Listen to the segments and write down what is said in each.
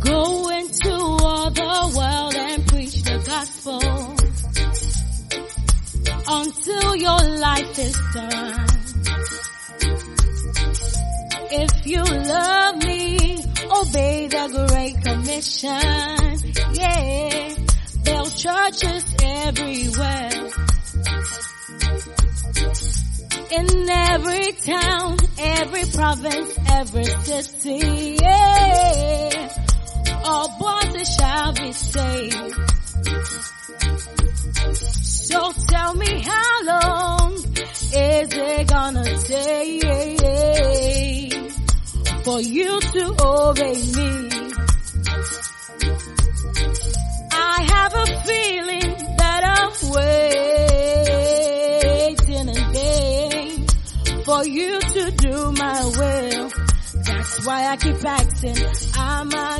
Go into all the world and preach the gospel until your life is done. If you love me, obey the great commission. Yeah, churches everywhere. In every town, every province, every city, yeah. All bodies shall be saved. So tell me how long is it gonna take for you to obey me? Am I gonna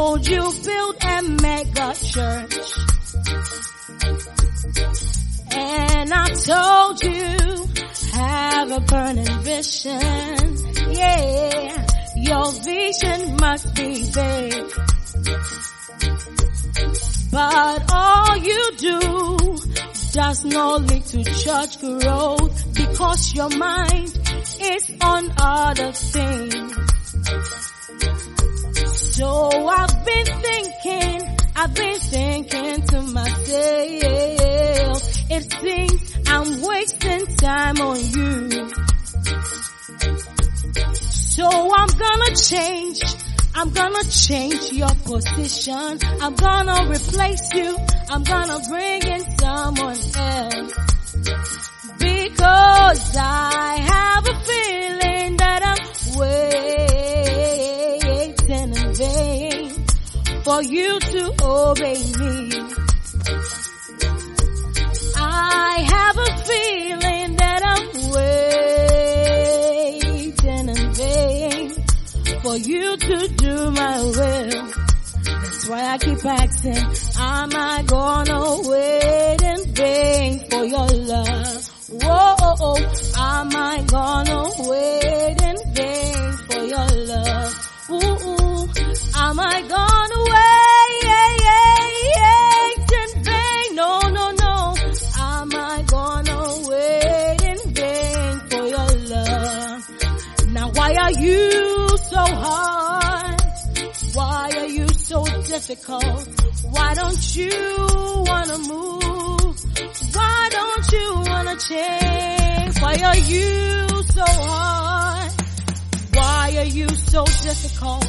Told you build a mega church. And I told you have a burning vision. Yeah, your vision must be big. But all you do does not lead to church growth because your mind is on other things. Position. I'm gonna replace you, I'm gonna bring in someone else. Because I have a feeling that I'm waiting in vain for you to obey me. I have a feeling that I'm waiting in vain for you to do my will. Why I keep asking, am I gonna wait in vain for your love? Whoa, am I gonna wait don't you wanna move? Why don't you wanna change? Why are you so hard? Why are you so difficult?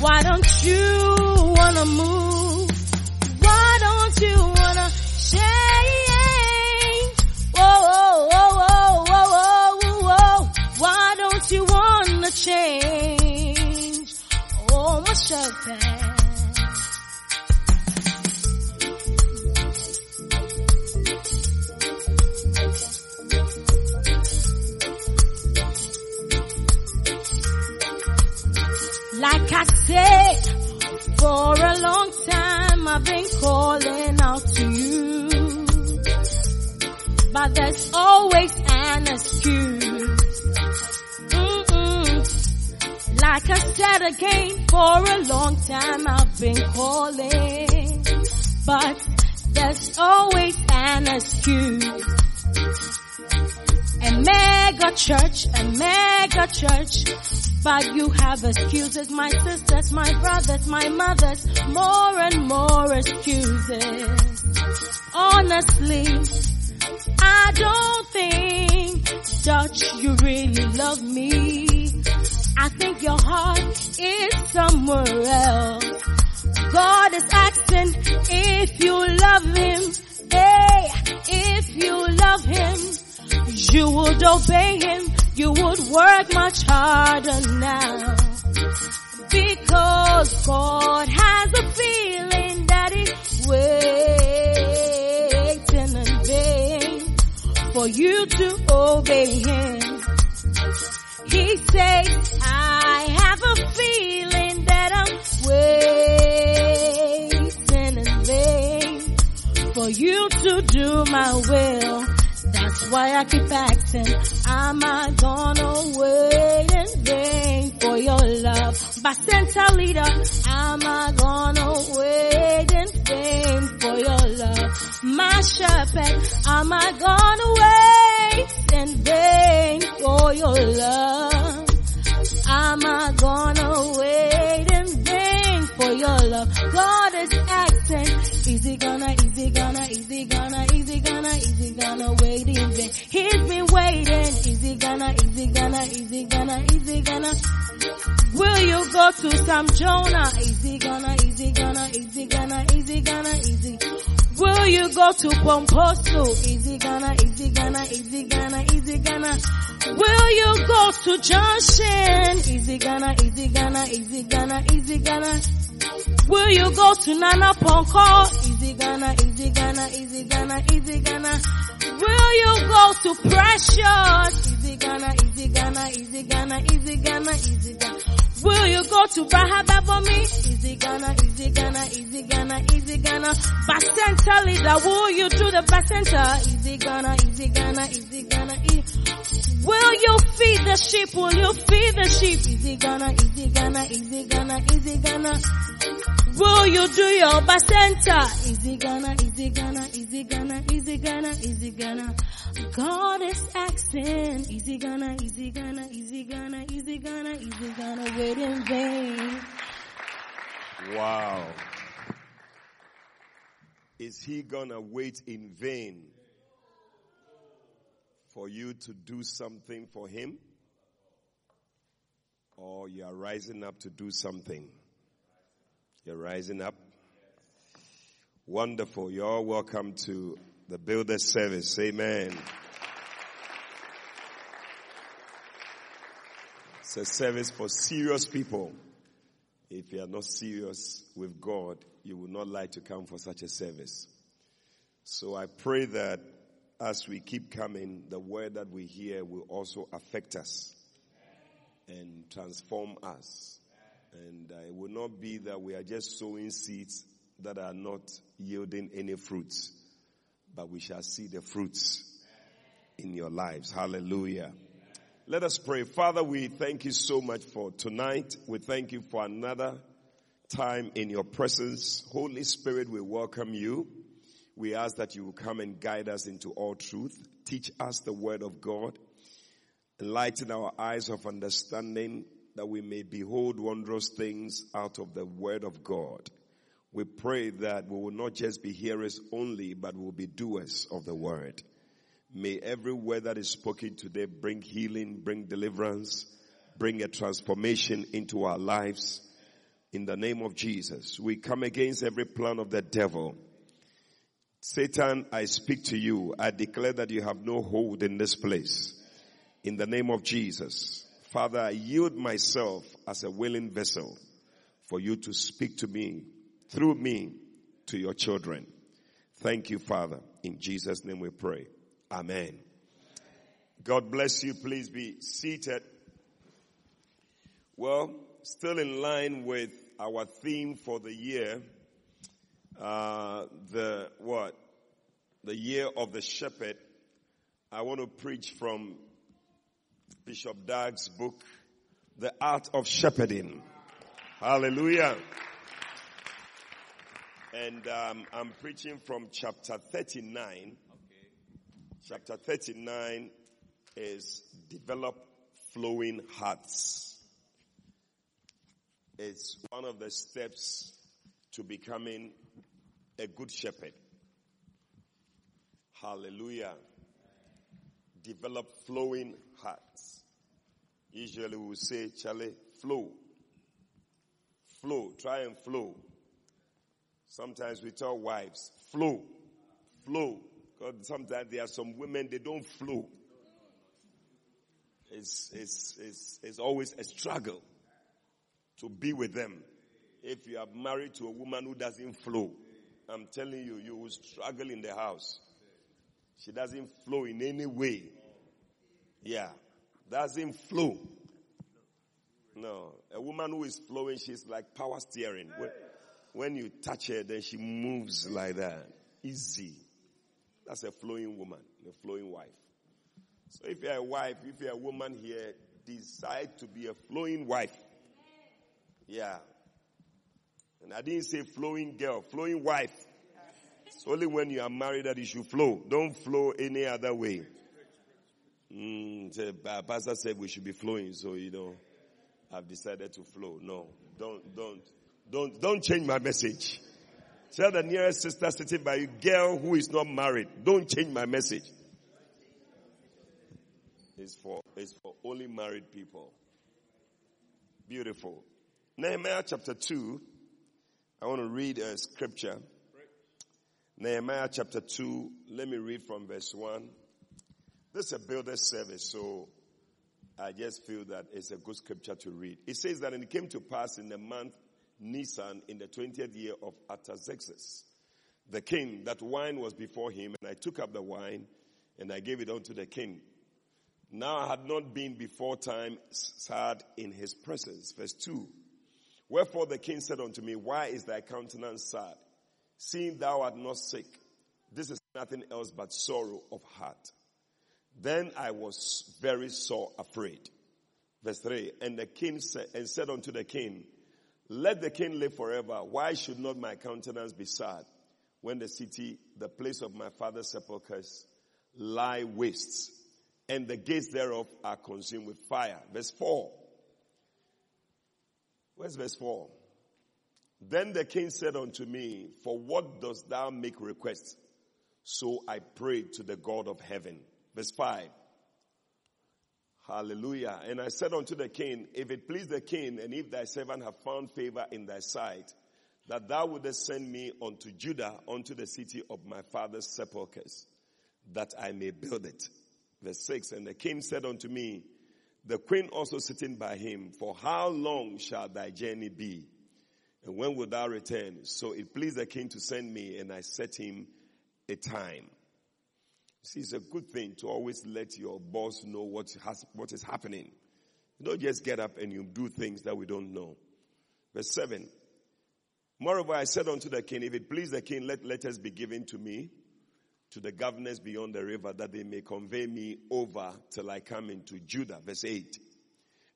Why don't you wanna move? You have excuses, my sisters, my brothers, my mothers, more and more excuses. Honestly, I don't think Dutch, you really love me. I think your heart is somewhere for you to obey him. He says, I have a feeling that I'm waiting in vain for you to do my will. That's why I keep asking, am I gonna wait in vain for your love? Bacenta leader, am I gonna Shepherd, am I gonna wait in vain for your love? Am I gonna wait in vain for your love? God is acting. is he gonna, is he gonna, is he gonna, is he gonna, is he gonna wait in vain? He's been waiting, is he gonna, is he gonna, is he gonna, is he gonna? Will you go to Sam Jonah? Is he gonna, is he gonna, is he gonna, is he gonna, is he? Will you go to Pomposo? Gonna, is he gonna, is gonna, is gonna? Will you go to Junction? Gonna, is he gonna, is gonna, is gonna? Will you go to Nana Ponko? Gonna, is he gonna, is gonna, is gonna? Will you go to Precious? Is he gonna, is he gonna, is he gonna, is Will you go to Bahaba for me? Gonna, is he gonna, is gonna, is gonna? Bacenta leader, will you do the? Is he gonna, is he gonna, is gonna, Will you feed the sheep? Will you feed the sheep? Gonna, is he gonna, is gonna, is gonna? Will you do your bacenta? Is he gonna, is he gonna, is he gonna, is God is is he gonna, he gonna, he gonna, he gonna, he gonna wait in vain? Wow. Is he gonna wait in vain for you to do something for him? Or you are rising up to do something? You're rising up? Wonderful. You're welcome to the builder service. Amen. It's a service for serious people. If you are not serious with God, you will not like to come for such a service. So I pray that as we keep coming, the word that we hear will also affect us and transform us. And uh, it will not be that we are just sowing seeds that are not yielding any fruits, but we shall see the fruits in your lives. Hallelujah. Let us pray. Father, we thank you so much for tonight. We thank you for another time in your presence. Holy Spirit, we welcome you. We ask that you will come and guide us into all truth. Teach us the word of God. Enlighten our eyes of understanding that we may behold wondrous things out of the word of God. We pray that we will not just be hearers only, but we will be doers of the word. May every word that is spoken today bring healing, bring deliverance, bring a transformation into our lives. In the name of Jesus, we come against every plan of the devil. Satan, I speak to you. I declare that you have no hold in this place. In the name of Jesus. Father, I yield myself as a willing vessel for you to speak to me, through me, to your children. Thank you, Father. In Jesus' name we pray. Amen. God bless you. Please be seated. Well, still in line with our theme for the year, uh, the what? The year of the shepherd. I want to preach from Bishop Dag's book, The Art of Shepherding. Hallelujah. And um, I'm preaching from chapter 39. Chapter 39 is develop flowing hearts. It's one of the steps to becoming a good shepherd. Hallelujah. Develop flowing hearts. Usually we say, Charlie, flow. Flow. Try and flow. Sometimes we tell wives, flow, flow. Because sometimes there are some women, they don't flow. It's, it's, it's, it's always a struggle to be with them. If you are married to a woman who doesn't flow, I'm telling you, you will struggle in the house. She doesn't flow in any way. Yeah. Doesn't flow. No. A woman who is flowing, she's like power steering. When you touch her, then she moves like that. Easy. That's a flowing woman, a flowing wife. So if you're a wife, if you're a woman here, decide to be a flowing wife. Yeah. And I didn't say flowing girl, flowing wife. It's only when you are married that you should flow. Don't flow any other way. Mm, pastor said we should be flowing, so you know, I've decided to flow. No, don't, don't, don't, don't change my message. Tell the nearest sister sitting by you, girl who is not married, don't change my message. It's for, it's for only married people. Beautiful. Nehemiah chapter 2. I want to read a scripture. Nehemiah chapter 2. Let me read from verse 1. This is a builder's service, so I just feel that it's a good scripture to read. It says that it came to pass in the month Nisan in the 20th year of Artaxerxes, the king, that wine was before him, and I took up the wine and I gave it unto the king. Now I had not been before time sad in his presence. Verse 2. Wherefore the king said unto me, Why is thy countenance sad? Seeing thou art not sick. This is nothing else but sorrow of heart. Then I was very sore afraid. Verse 3. And the king said, and said unto the king, Let the king live forever. Why should not my countenance be sad when the city, the place of my father's sepulchres, lie waste and the gates thereof are consumed with fire? Verse 4. Where's verse 4? Then the king said unto me, For what dost thou make request? So I prayed to the God of heaven. Verse 5. Hallelujah. And I said unto the king, If it please the king, and if thy servant have found favor in thy sight, that thou wouldest send me unto Judah, unto the city of my father's sepulchres, that I may build it. Verse 6. And the king said unto me, the queen also sitting by him, For how long shall thy journey be? And when wilt thou return? So it pleased the king to send me, and I set him a time. See, it's a good thing to always let your boss know what, has, what is happening. You don't just get up and you do things that we don't know. Verse 7. Moreover, I said unto the king, If it please the king, let letters be given to me to the governors beyond the river that they may convey me over till I come into Judah. Verse 8.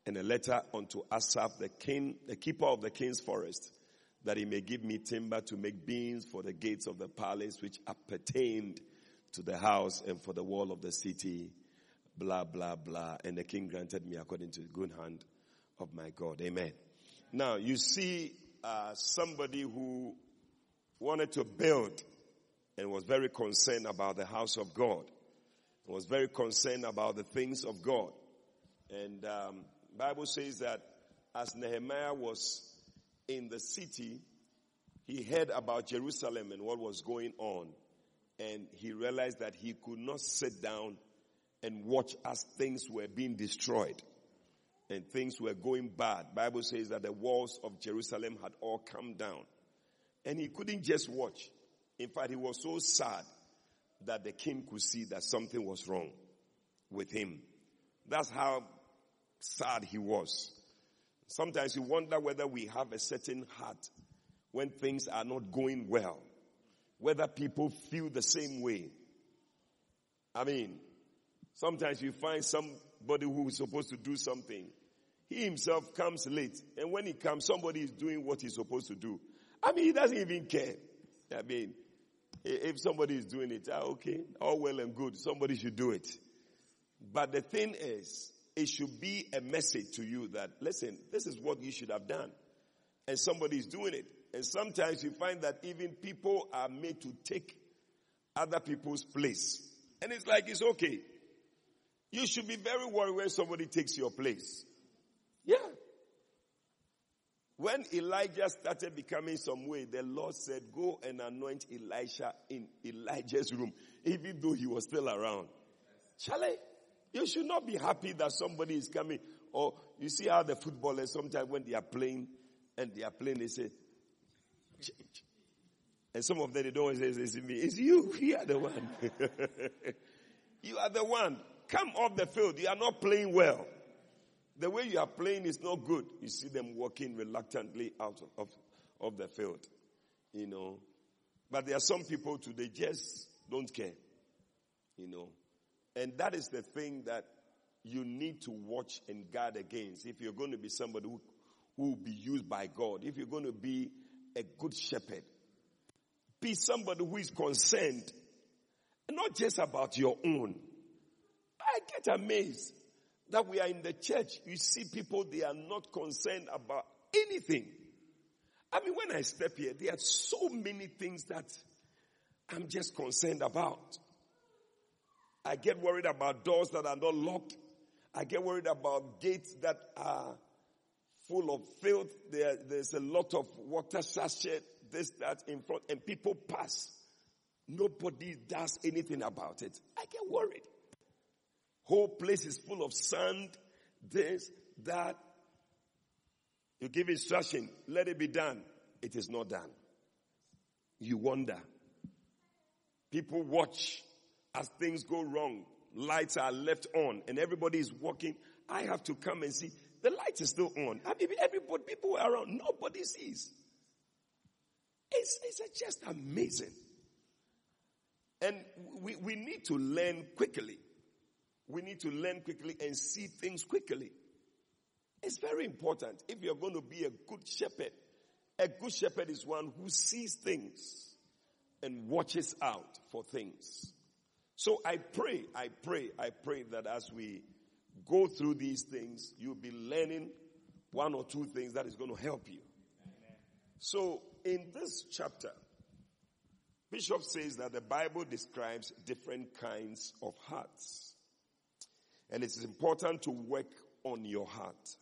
And a letter unto Asaph, the king, the keeper of the king's forest, that he may give me timber to make beams for the gates of the palace which appertained to the house and for the wall of the city. Blah, blah, blah. And the king granted me according to the good hand of my God. Amen. Now you see, uh, somebody who wanted to build and was very concerned about the house of God. Was very concerned about the things of God. And um, Bible says that as Nehemiah was in the city, he heard about Jerusalem and what was going on. And he realized that he could not sit down and watch as things were being destroyed and things were going bad. Bible says that the walls of Jerusalem had all come down. And he couldn't just watch. In fact, he was so sad that the king could see that something was wrong with him. That's how sad he was. Sometimes you wonder whether we have a certain heart when things are not going well. Whether people feel the same way. I mean, sometimes you find somebody who is supposed to do something. He himself comes late. And when he comes, somebody is doing what he's supposed to do. I mean, he doesn't even care. I mean, if somebody is doing it, ah, okay, all well and good. Somebody should do it. But the thing is, it should be a message to you that, listen, this is what you should have done. And somebody is doing it. And sometimes you find that even people are made to take other people's place. And it's like, it's okay. You should be very worried when somebody takes your place. Yeah. When Elijah started becoming some way, the Lord said, go and anoint Elisha in Elijah's room, even though he was still around. Charlie, you should not be happy that somebody is coming. Or you see how the footballers sometimes when they are playing and they are playing, they say, change. And some of them, they don't say, it's me. It's you. You are the one. you are the one. Come off the field. You are not playing well. The way you are playing is not good. You see them walking reluctantly out of, of, the field. You know. But there are some people too, they just don't care. You know. And that is the thing that you need to watch and guard against if you're going to be somebody who, who will be used by God. If you're going to be a good shepherd, be somebody who is concerned, not just about your own. I get amazed that we are in the church. You see people, they are not concerned about anything. I mean, when I step here, there are so many things that I'm just concerned about. I get worried about doors that are not locked. I get worried about gates that are full of filth. There, there's a lot of water sachet, this, that in front, and people pass. Nobody does anything about it. I get worried. Whole place is full of sand, this, that. You give instruction, let it be done. It is not done. You wonder. People watch as things go wrong. Lights are left on and everybody is walking. I have to come and see the light is still on. Everybody, people around, nobody sees. It's, it's just amazing. And we, we need to learn quickly. We need to learn quickly and see things quickly. It's very important if you're going to be a good shepherd. A good shepherd is one who sees things and watches out for things. So I pray, I pray, I pray that as we go through these things, you'll be learning one or two things that is going to help you. So in this chapter, Bishop says that the Bible describes different kinds of hearts. And it is important to work on your heart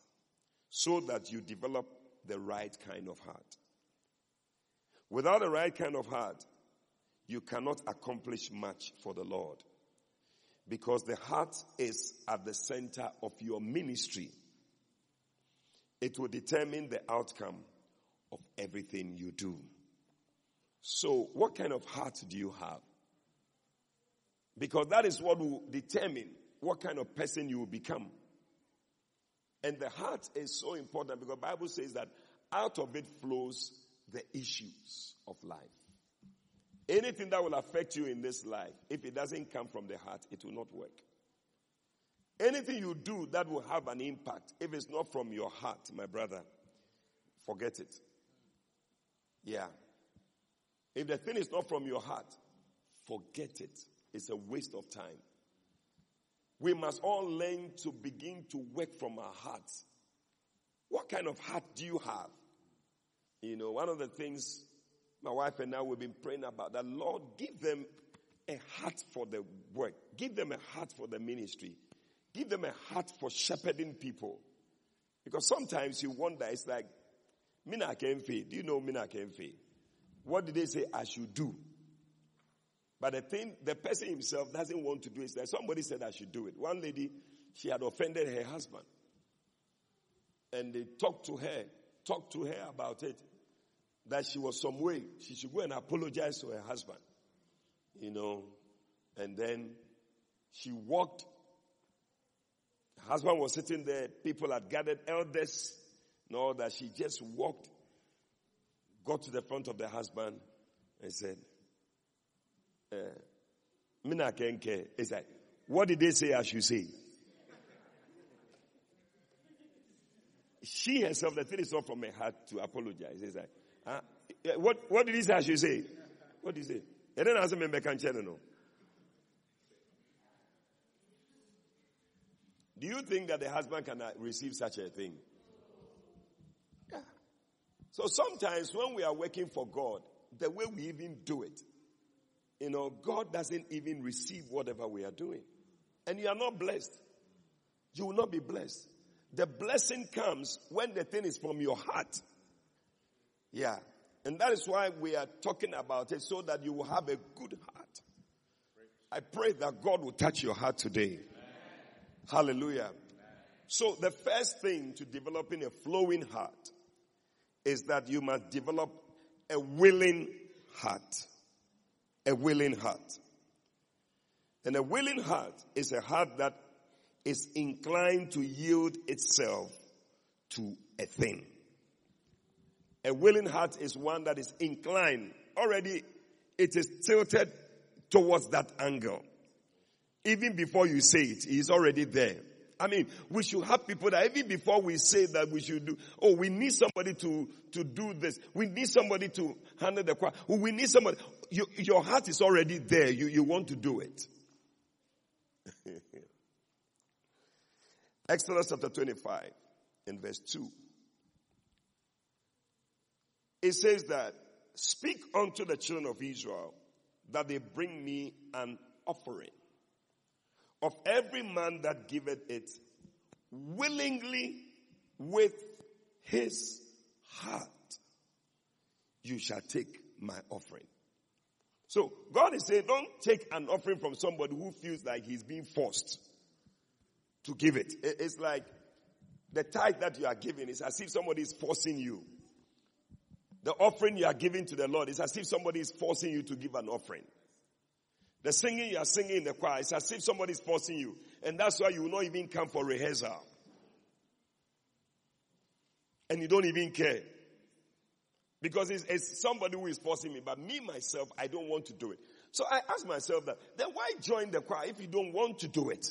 so that you develop the right kind of heart. Without the right kind of heart, you cannot accomplish much for the Lord because the heart is at the center of your ministry. It will determine the outcome of everything you do. So, what kind of heart do you have? Because that is what will determine what kind of person you will become. And the heart is so important because Bible says that out of it flows the issues of life. Anything that will affect you in this life, if it doesn't come from the heart, it will not work. Anything you do that will have an impact, if it's not from your heart, my brother, forget it. Yeah. If the thing is not from your heart, forget it. It's a waste of time. We must all learn to begin to work from our hearts. What kind of heart do you have? You know, one of the things my wife and I we've been praying about that Lord give them a heart for the work. Give them a heart for the ministry. Give them a heart for shepherding people. Because sometimes you wonder, it's like, Mina Kemfe. Do you know Mina Kemfe? What did they say I should do? But the thing, the person himself doesn't want to do it. Like somebody said I should do it. One lady, she had offended her husband. And they talked to her, talked to her about it. That she was some way. She should go and apologize to her husband. You know. And then she walked. Her husband was sitting there. People had gathered elders. No, that she just walked, got to the front of the husband and said, eh, Mina Kenke. It's like, what did they say I should say? She herself, the thing is not from her heart to apologize. It's like, uh, what, what did he say I should say? What did he say? And then I said, no. Do you think that the husband can receive such a thing? Yeah. So sometimes when we are working for God, the way we even do it, you know, God doesn't even receive whatever we are doing. And you are not blessed. You will not be blessed. The blessing comes when the thing is from your heart Yeah. And that is why we are talking about it so that you will have a good heart. I pray that God will touch your heart today. Hallelujah. So the first thing to developing a flowing heart is that you must develop a willing heart. A willing heart. And a willing heart is a heart that is inclined to yield itself to a thing. A willing heart is one that is inclined. Already it is tilted towards that angle. Even before you say it, he is already there. I mean, we should have people that even before we say that we should do, oh, we need somebody to, to do this. We need somebody to handle the choir. We need somebody. You, your heart is already there. You, you want to do it. Exodus chapter 25 in verse 2. It says that, speak unto the children of Israel that they bring me an offering of every man that giveth it willingly with his heart. You shall take my offering. So God is saying, don't take an offering from somebody who feels like he's being forced to give it. It's like the tithe that you are giving is as if somebody is forcing you. The offering you are giving to the Lord is as if somebody is forcing you to give an offering. The singing you are singing in the choir is as if somebody is forcing you. And that's why you will not even come for rehearsal. And you don't even care. Because it's, it's, somebody who is forcing me. But me, myself, I don't want to do it. So I ask myself that, then why join the choir if you don't want to do it?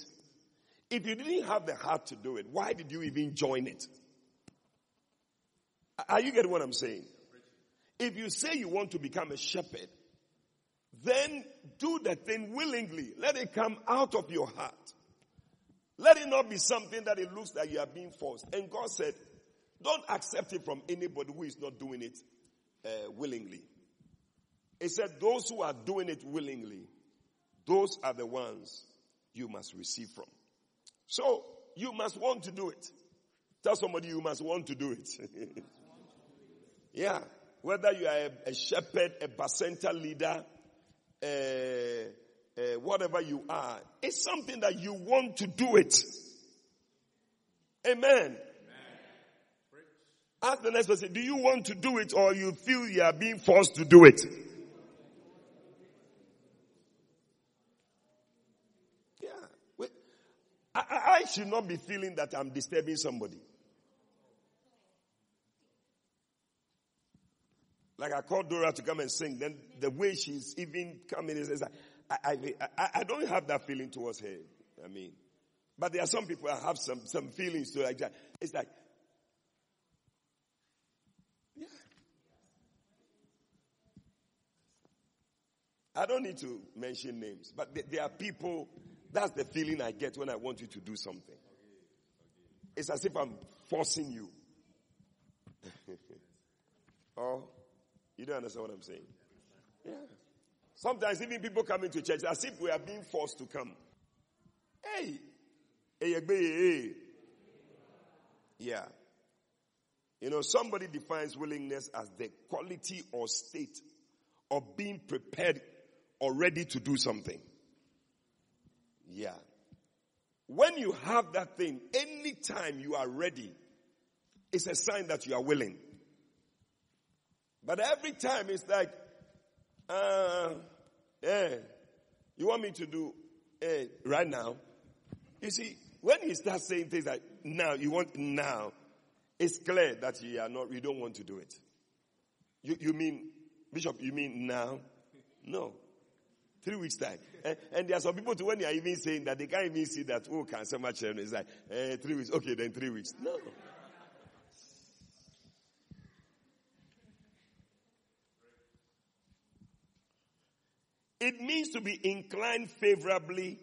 If you didn't have the heart to do it, why did you even join it? Are you getting what I'm saying? If you say you want to become a shepherd, then do the thing willingly. Let it come out of your heart. Let it not be something that it looks like you are being forced. And God said, don't accept it from anybody who is not doing it uh, willingly. He said, those who are doing it willingly, those are the ones you must receive from. So, you must want to do it. Tell somebody you must want to do it. yeah. Whether you are a, shepherd, a bacenta leader, uh, uh, whatever you are, it's something that you want to do it. Amen. Amen. Ask the next person, do you want to do it or you feel you are being forced to do it? Yeah. I, I should not be feeling that I'm disturbing somebody. Like I called Dora to come and sing. Then the way she's even coming is, like, I, I, I, I don't have that feeling towards her. I mean, but there are some people I have some, some feelings to like that. It's like, yeah. I don't need to mention names, but there are people, that's the feeling I get when I want you to do something. It's as if I'm forcing you. oh, you don't understand what I'm saying? Yeah. Sometimes even people come into church as if we are being forced to come. Hey, hey, yeah. You know, somebody defines willingness as the quality or state of being prepared or ready to do something. Yeah. When you have that thing, anytime you are ready, it's a sign that you are willing. But every time it's like, uh, yeah, you want me to do eh, right now? You see, when he starts saying things like now, you want now, it's clear that you are not, you don't want to do it. You, you mean, Bishop, you mean now? No. Three weeks time. And, and there are some people too, when they are even saying that, they can't even see that, oh, can so much, it's like, eh, three weeks. Okay, then three weeks. No. It means to be inclined favorably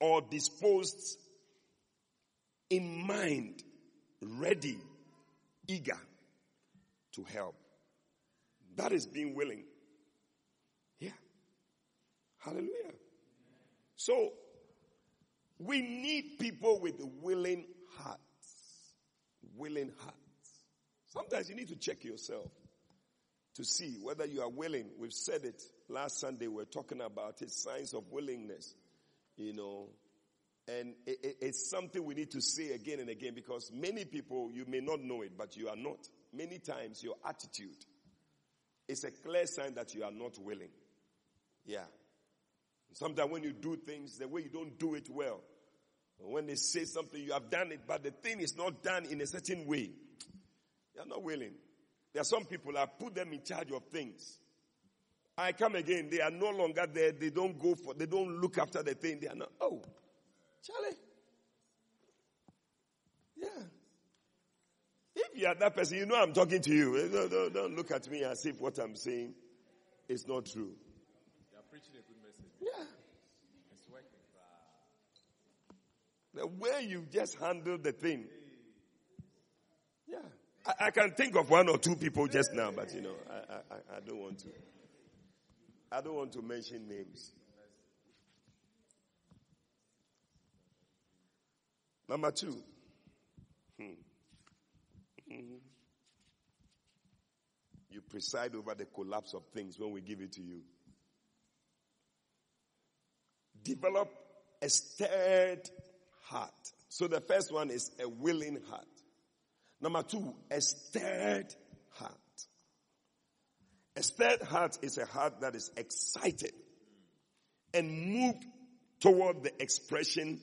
or disposed in mind, ready, eager to help. That is being willing. Yeah. Hallelujah. So, we need people with willing hearts. Willing hearts. Sometimes you need to check yourself. to see whether you are willing. We've said it last Sunday. We are talking about it, signs of willingness, you know. And it, it, it's something we need to say again and again because many people, you may not know it, but you are not. Many times your attitude is a clear sign that you are not willing. Yeah. Sometimes when you do things, the way you don't do it well. When they say something, you have done it, but the thing is not done in a certain way. You are not willing. There are some people, I put them in charge of things. I come again, they are no longer there. They don't go for, they don't look after the thing. They are not, oh, Charlie. Yeah. If you are that person, you know I'm talking to you. Eh, don't, don't, don't look at me as if what I'm saying is not true. You are preaching a good message. Yeah. It's working. The way you just handle the thing. Yeah. I, I, can think of one or two people just now, but you know, I, I, I don't want to. I don't want to mention names. Number two. Hmm. You preside over the collapse of things when we give it to you. Develop a stirred heart. So the first one is a willing heart. Number two, a stirred. A stirred heart is a heart that is excited and moved toward the expression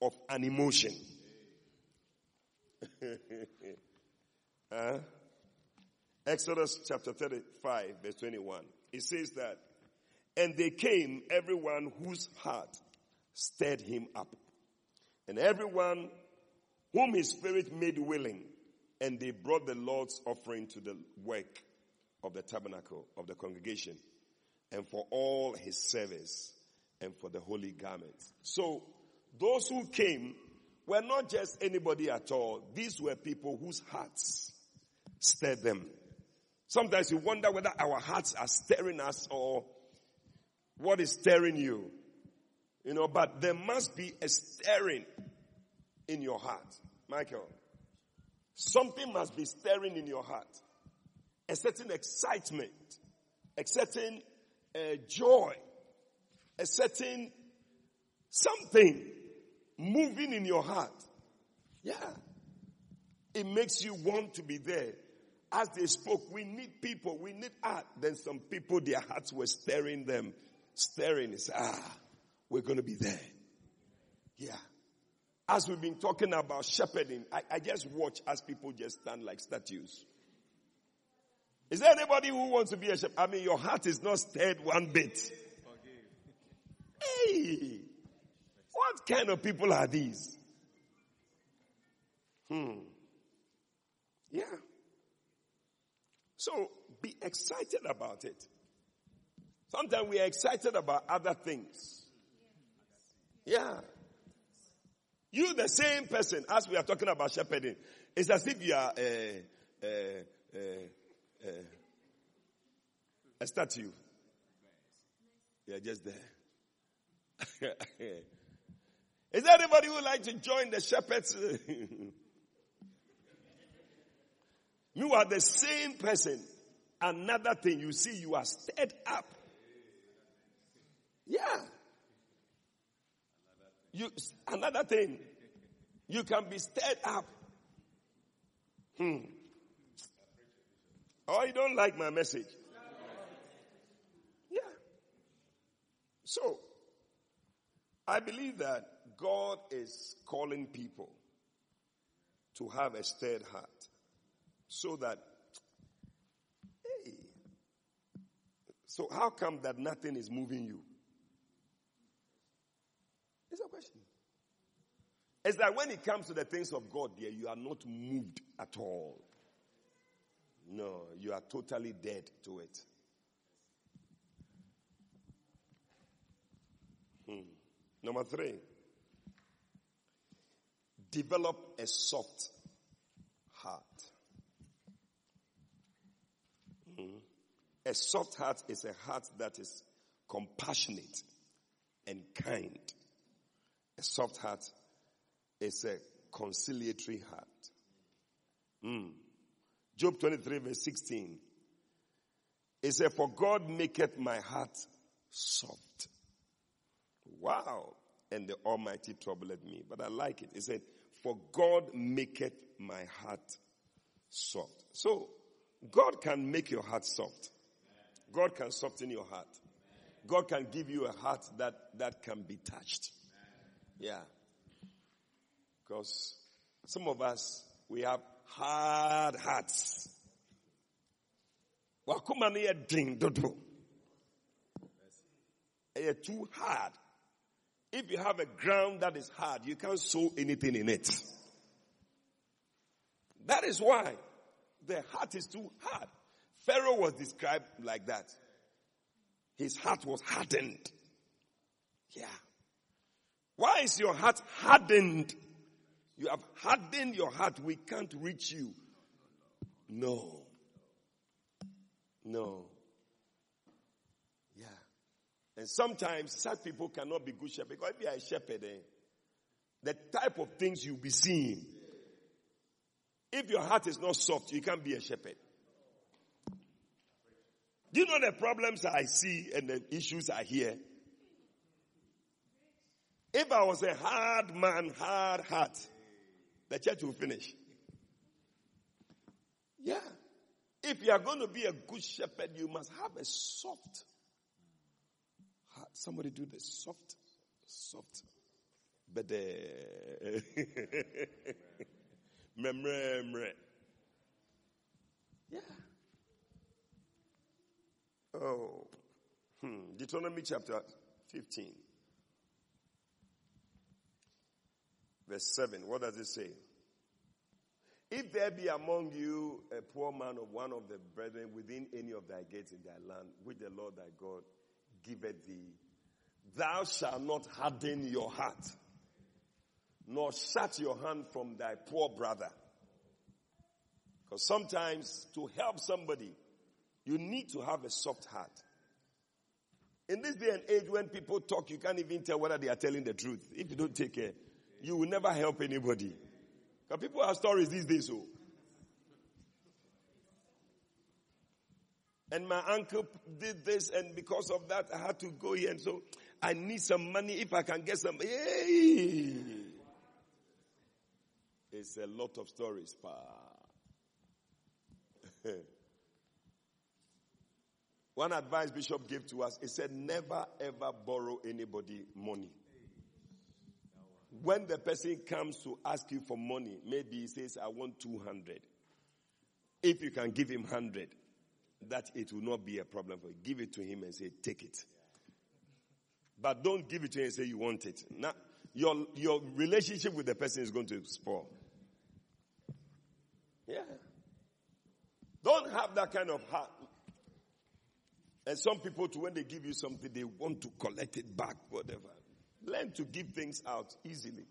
of an emotion. Exodus chapter 35 verse 21. It says that, and they came everyone whose heart stirred him up and everyone whom his spirit made willing and they brought the Lord's offering to the work of the tabernacle of the congregation and for all his service and for the holy garments. So those who came were not just anybody at all. These were people whose hearts stirred them. Sometimes you wonder whether our hearts are stirring us or what is stirring you. You know, but there must be a stirring in your heart. Michael, something must be stirring in your heart. A certain excitement, a certain uh, joy, a certain something moving in your heart. Yeah. It makes you want to be there. As they spoke, we need people, we need art. Then some people, their hearts were stirring them, stirring. It's, ah, we're going to be there. Yeah. As we've been talking about shepherding, I, I just watch as people just stand like statues. Is there anybody who wants to be a shepherd? I mean, your heart is not stirred one bit. Hey! What kind of people are these? Hmm. Yeah. So be excited about it. Sometimes we are excited about other things. Yeah. You the same person as we are talking about shepherding. It's as if you are a, a, a, a, a statue. You're just there. Is there anybody who would like to join the shepherds? you are the same person. Another thing, you see, you are stirred up. Yeah. You, another thing, you can be stirred up. Hmm. Oh, you don't like my message? Yeah. So, I believe that God is calling people to have a stirred heart so that, hey, so how come that nothing is moving you? It's a question. It's that when it comes to the things of God, dear, you are not moved at all. No, you are totally dead to it. Hmm. Number three, develop a soft heart. Mm-hmm. A soft heart is a heart that is compassionate and kind. A soft heart is a conciliatory heart. Mm. Job 23 verse 16. It said, For God maketh my heart soft. Wow. And the Almighty troubled me. But I like it. It said, For God maketh my heart soft. So, God can make your heart soft. God can soften your heart. God can give you a heart that, that can be touched. Yeah. Because some of us, we have hard hearts. Wakuma no yɛ den dodo. Ɛyɛ too hard. If you have a ground that is hard, you can't sow anything in it. That is why the heart is too hard. Pharaoh was described like that. His heart was hardened. Yeah. Why is your heart hardened? You have hardened your heart. We can't reach you. No. No. Yeah. And sometimes such people cannot be good shepherds. Because if you are a shepherd, eh, the type of things you'll be seeing, if your heart is not soft, you can't be a shepherd. Do you know the problems I see and the issues I hear? If I was a hard man, hard heart, the church will finish. Yeah. If you are going to be a good shepherd, you must have a soft heart. Somebody do the soft, soft. But the Yeah. Oh. Hmm. Deuteronomy chapter 15. Verse 7. What does it say? If there be among you a poor man of one of the brethren within any of thy gates in thy land, which the Lord thy God giveth thee, thou shalt not harden your heart, nor shut your hand from thy poor brother. Because sometimes to help somebody, you need to have a soft heart. In this day and age when people talk, you can't even tell whether they are telling the truth. If you don't take care, you will never help anybody. Because people have stories these days, so. And my uncle did this, and because of that, I had to go here. And so I need some money if I can get some. Hey! It's a lot of stories, pa. One advice Bishop gave to us, he said, never ever borrow anybody money. When the person comes to ask you for money, maybe he says, I want 200. If you can give him 100, that it will not be a problem for you. Give it to him and say, take it. But don't give it to him and say you want it. Now, your, your relationship with the person is going to spoil. Yeah. Don't have that kind of heart. And some people, too, when they give you something, they want to collect it back, whatever. Learn to give things out easily.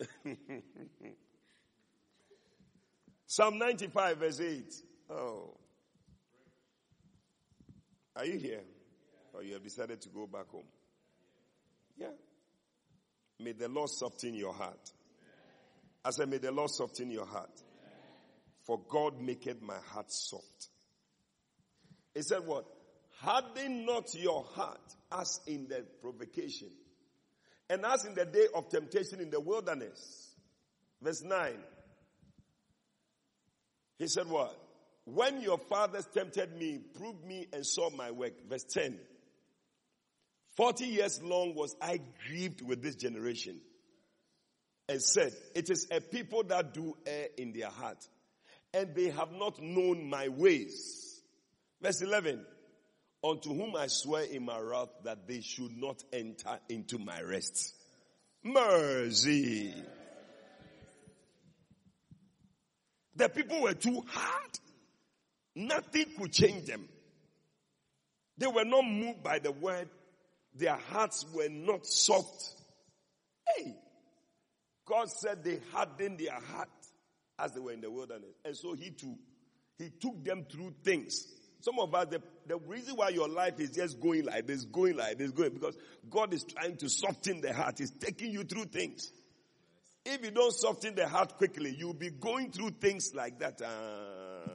Psalm 95, verse 8. Oh. Are you here? Or you have decided to go back home? Yeah. May the Lord soften your heart. I said, may the Lord soften your heart. For God maketh my heart soft. He said what? Harden not your heart as in the provocation and as in the day of temptation in the wilderness. Verse 9. He said what? When your fathers tempted me, proved me and saw my work. Verse 10. Forty years long was I grieved with this generation and said, it is a people that do err in their heart and they have not known my ways. Verse 11 unto whom I swear in my wrath that they should not enter into my rest. Mercy. The people were too hard. Nothing could change them. They were not moved by the word. Their hearts were not soft. Hey, God said they hardened their heart as they were in the wilderness. And so he too, he took them through things some of us, the, the reason why your life is just going like this, going like this, going, because God is trying to soften the heart. He's taking you through things. If you don't soften the heart quickly, you'll be going through things like that. Uh,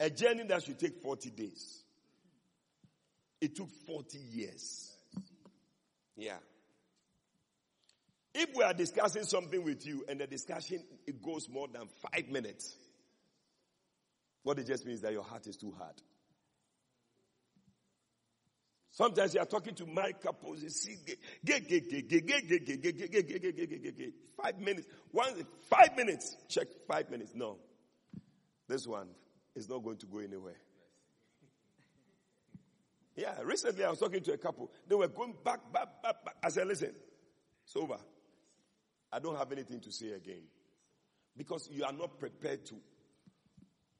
A journey that should take 40 days. It took 40 years. Yeah. If we are discussing something with you and the discussion it goes more than five minutes, what it just means that your heart is too hard. Sometimes you are talking to you see, five minutes, one, five minutes, check five minutes. No, this one is not going to go anywhere. Yeah, recently I was talking to a couple. They were going back, back, back, back. I said, listen, it's over. I don't have anything to say again. Because you are not prepared to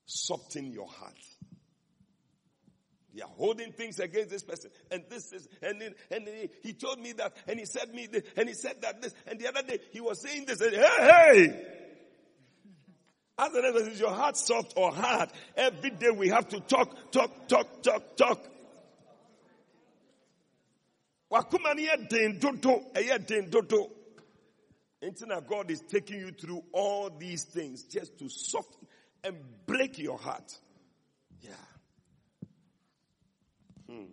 soften your heart. They are holding things against this person, and this is, and then, and then he, told me that, and he said me, this, and he said that this, and the other day he was saying this, and hey, hey! As an is your heart soft or hard? Every day we have to talk, talk, talk, talk, talk. Wakuma ni dodo, eye dodo. Until God is taking you through all these things just to soften and break your heart. Yeah. Hmm.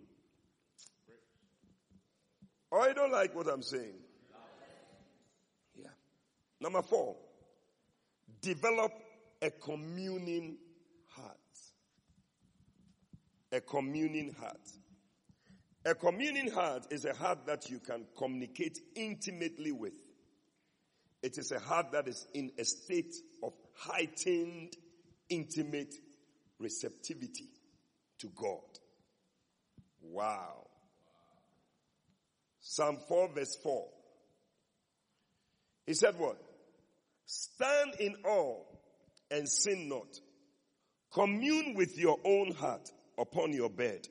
Oh, you don't like what I'm saying? Yeah. Number four, develop a communing heart. A communing heart. A communing heart is a heart that you can communicate intimately with. It is a heart that is in a state of heightened, intimate receptivity to God. Wow. Psalm 4 verse 4. He said what? Stand in awe and sin not. Commune with your own heart upon your bed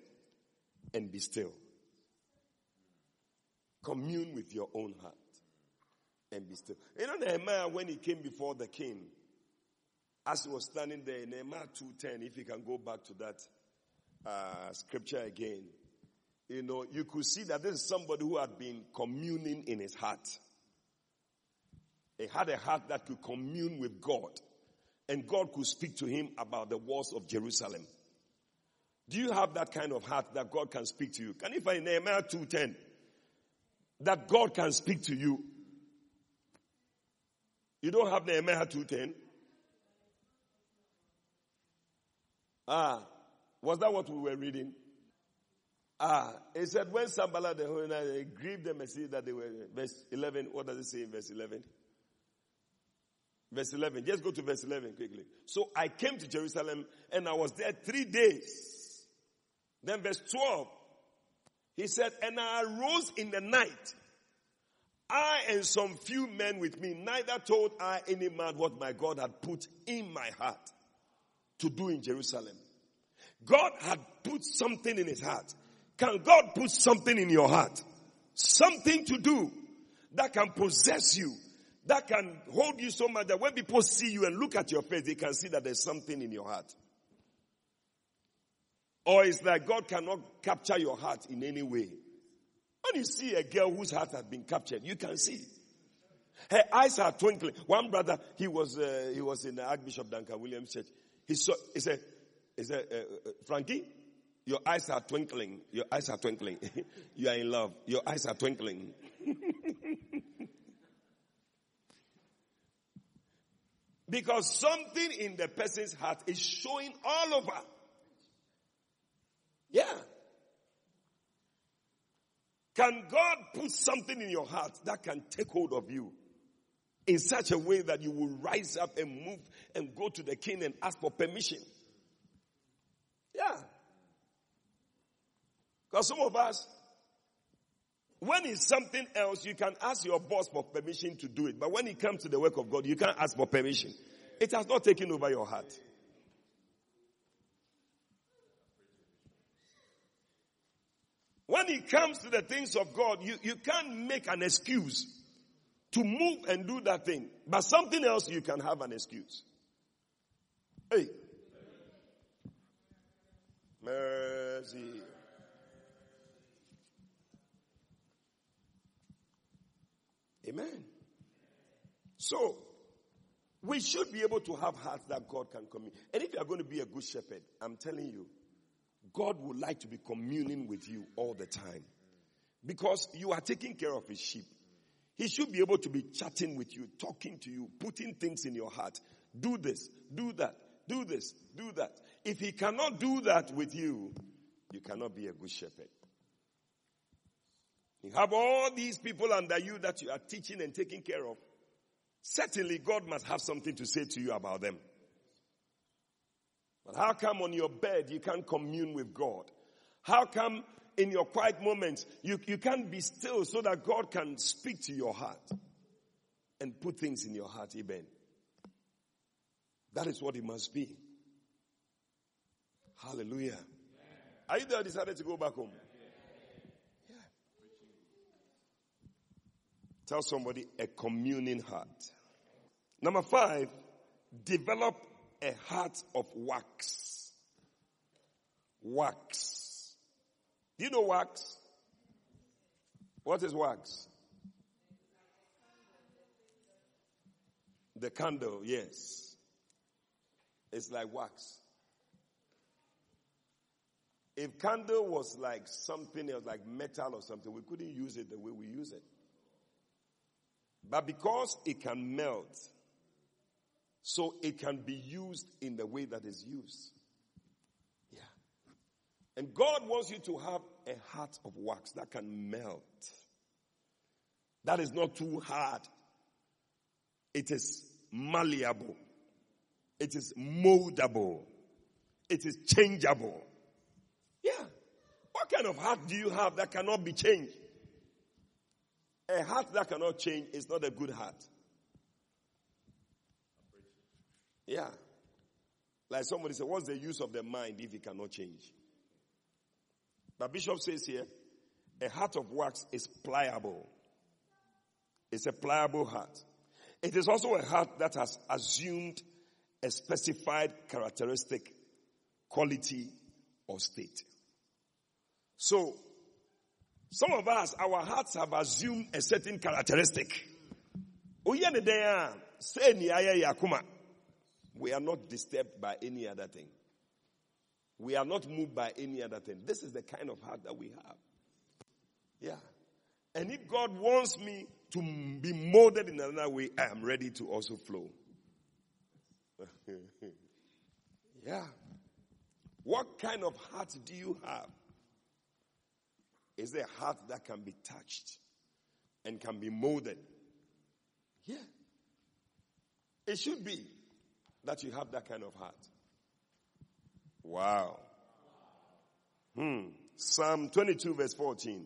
and be still. Commune with your own heart and be still. You know Nehemiah when he came before the king, as he was standing there, in Nehemiah 2.10, if you can go back to that uh, scripture again, you know, you could see that this is somebody who had been communing in his heart. He had a heart that could commune with God. And God could speak to him about the walls of Jerusalem. Do you have that kind of heart that God can speak to you? Can you find Nehemiah 2.10? that God can speak to you. You don't have Nehemiah 2.10? Ah, was that what we were reading? Ah, it said when Sanballat the Horonite grieved them and see that they were verse 11. What does it say in verse 11? Verse 11. Just go to verse 11 quickly. So I came to Jerusalem and I was there three days. Then verse 12. He said, and I arose in the night. I and some few men with me, neither told I any man what my God had put in my heart to do in Jerusalem. God had put something in his heart. Can God put something in your heart? Something to do that can possess you, that can hold you so much that when people see you and look at your face, they can see that there's something in your heart. Or it's like God cannot capture your heart in any way. When you see a girl whose heart has been captured, you can see. Her eyes are twinkling. One brother, he was uh, he was in the Archbishop Duncan Williams Church. He saw. He said, "He said, uh, uh, Frankie, your eyes are twinkling. Your eyes are twinkling. you are in love. Your eyes are twinkling." because something in the person's heart is showing all over. Yeah. Can God put something in your heart that can take hold of you in such a way that you will rise up and move and go to the king and ask for permission? Yeah. Because some of us, when it's something else, you can ask your boss for permission to do it. But when it comes to the work of God, you can't ask for permission. It has not taken over your heart. When it comes to the things of God, you, you can't make an excuse to move and do that thing. But something else, you can have an excuse. Hey. Mercy. Amen. So, We should be able to have hearts that God can commune. And if you are going to be a good shepherd, I'm telling you, God would like to be communing with you all the time. Because you are taking care of his sheep. He should be able to be chatting with you, talking to you, putting things in your heart. Do this, do that, do this, do that. If he cannot do that with you, you cannot be a good shepherd. You have all these people under you that you are teaching and taking care of. Certainly God must have something to say to you about them. But how come on your bed you can't commune with God? How come in your quiet moments you, you can't be still so that God can speak to your heart and put things in your heart, Amen. That is what it must be. Hallelujah. Are you there decided to go back home? Yeah. Tell somebody a communing heart. Number five, develop a heart of wax. Wax. Do you know wax? What is wax? The candle, yes. It's like wax. If candle was like something else, like metal or something, we couldn't use it the way we use it. But because it can melt, so it can be used in the way that is used. And God wants you to have a heart of wax that can melt. That is not too hard. It is malleable. It is moldable. It is changeable. Yeah. What kind of heart do you have that cannot be changed? A heart that cannot change is not a good heart. Yeah. Like somebody said, what's the use of the mind if it cannot change? But Bishop says here, a heart of wax is pliable. It's a pliable heart. It is also a heart that has assumed a specified characteristic, quality, or state. So, some of us, our hearts have assumed a certain characteristic. We are not disturbed by any other thing. We are not moved by any other thing. This is the kind of heart that we have. Yeah. And if God wants me to be molded in another way, I am ready to also flow. yeah. What kind of heart do you have? Is there a heart that can be touched and can be molded? Yeah. It should be that you have that kind of heart. Wow. Hmm. Psalm 22 verse 14.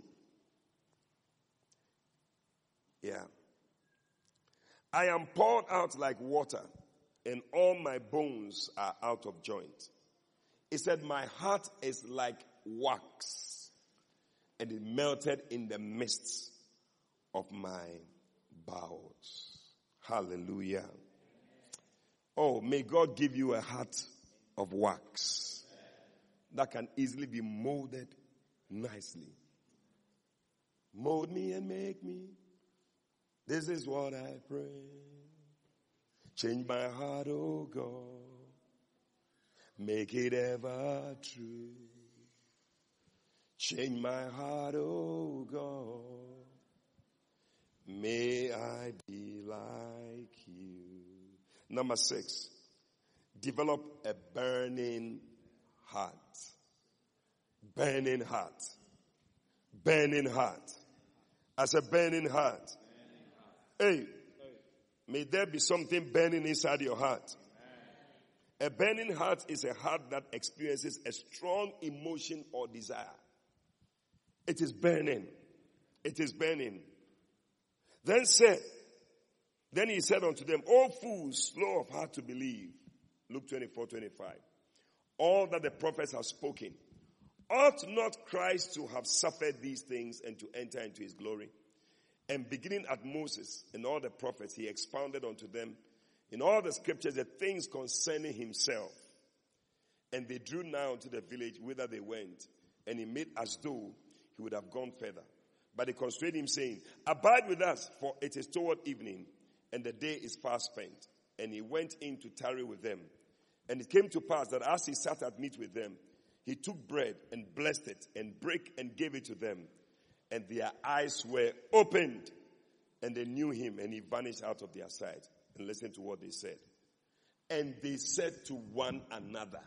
Yeah. I am poured out like water and all my bones are out of joint. He said, my heart is like wax and it melted in the midst of my bowels. Hallelujah. Oh, may God give you a heart of wax that can easily be molded nicely. Mold me and make me. This is what I pray. Change my heart, oh God. Make it ever true. Change my heart, oh God. May I be like you. Number six, develop a burning heart. Burning heart. Burning heart. As a burning heart. Hey, may there be something burning inside your heart. A burning heart is a heart that experiences a strong emotion or desire. It is burning. It is burning. Then said, then he said unto them, O fools, slow of heart to believe. Luke 24, 25. All that the prophets have spoken. Ought not Christ to have suffered these things and to enter into his glory? And beginning at Moses and all the prophets, he expounded unto them in all the scriptures the things concerning himself. And they drew nigh unto the village whither they went, and he made as though he would have gone further. But they constrained him saying, abide with us, for it is toward evening, and the day is fast spent. And he went in to tarry with them. And it came to pass that as he sat at meat with them, he took bread and blessed it and brake and gave it to them. And their eyes were opened and they knew him and he vanished out of their sight. And listen to what they said. And they said to one another,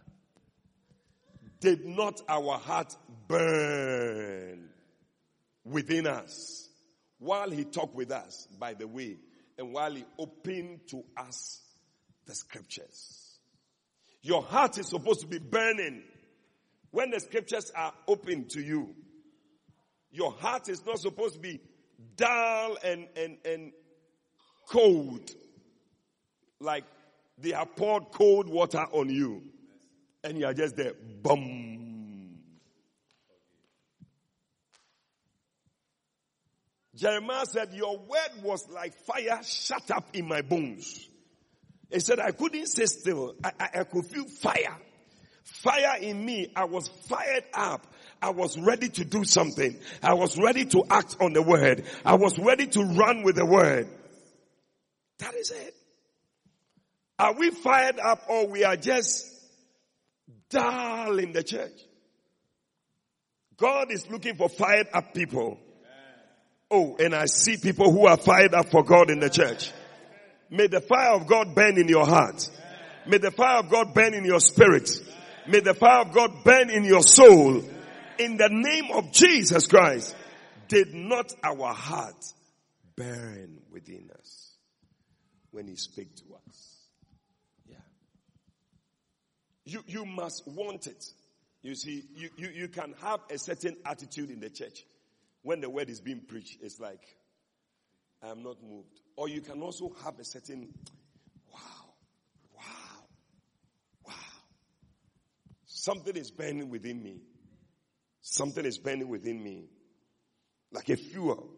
Did not our heart burn within us while he talked with us, by the way, and while he opened to us the scriptures? Your heart is supposed to be burning when the scriptures are open to you. Your heart is not supposed to be dull and, and, and cold. Like they have poured cold water on you. And you are just there. Bum. Jeremiah said, Your word was like fire shut up in my bones. He said, I couldn't stay still. I, I, I could feel fire. Fire in me. I was fired up. I was ready to do something. I was ready to act on the word. I was ready to run with the word. That is it. Are we fired up or we are just dull in the church? God is looking for fired up people. Oh, and I see people who are fired up for God in the church. May the fire of God burn in your heart. May the fire of God burn in your spirit. May the fire of God burn in your soul. In the name of Jesus Christ. Did not our heart burn within us when he spoke to us? Yeah. You, you must want it. You see, you, you, you can have a certain attitude in the church. When the word is being preached, it's like, I am not moved. Or you can also have a certain, wow, wow, wow. Something is burning within me. Something is burning within me. Like a fuel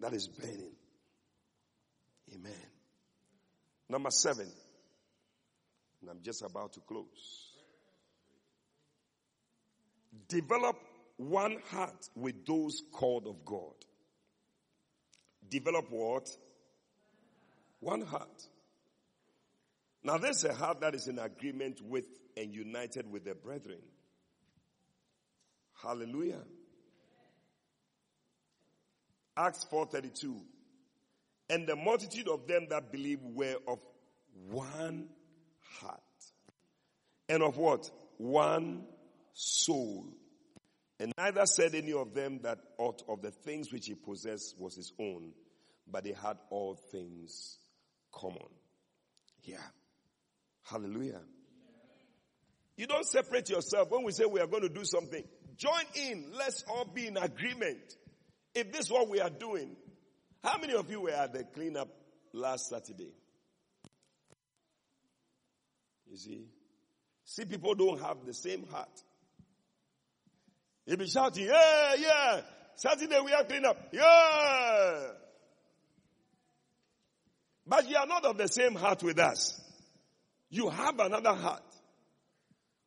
that is burning. Amen. Number seven. And I'm just about to close. Develop one heart with those called of God. Develop what? One heart. Now there's a heart that is in agreement with and united with the brethren. Hallelujah. Acts 4:32. And the multitude of them that believed were of one heart. And of what? One soul. And neither said any of them that aught of the things which he possessed was his own, but they had all things common. Yeah. Hallelujah. You don't separate yourself. When we say we are going to do something, join in. Let's all be in agreement. If this is what we are doing, how many of you were at the cleanup last Saturday? You see? See, people don't have the same heart. You'll be shouting, yeah, yeah. Saturday we are clean up. Yeah. But you are not of the same heart with us. You have another heart.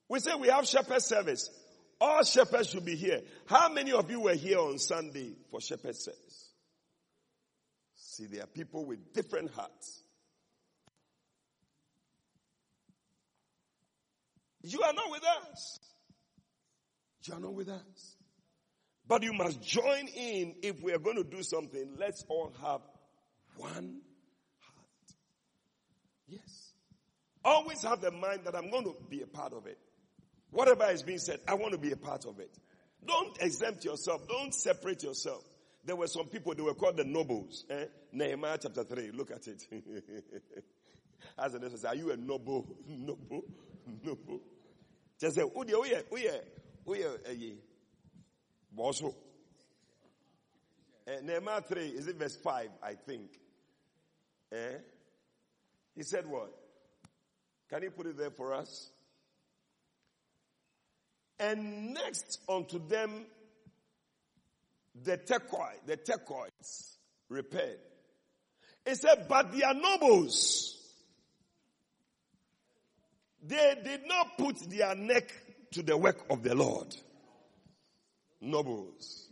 We say we have shepherd service. All shepherds should be here. How many of you were here on Sunday for shepherd service? See, there are people with different hearts. You are not with us. You are not with us. But you must join in if we are going to do something. Let's all have one heart. Yes. Always have the mind that I'm going to be a part of it. Whatever is being said, I want to be a part of it. Don't exempt yourself. Don't separate yourself. There were some people, they were called the nobles. Eh? Nehemiah chapter 3, look at it. As the nation says, are you a noble? Noble? Noble? Just say, oh, yeah, oh, yeah, Boso. Nehemiah 3, is it verse 5, I think? Eh? He said what? Can you put it there for us? And next unto them, the tekoa, the Tekoites repaired. He said, but they are nobles. They did not put their neck to the work of the Lord. Nobles.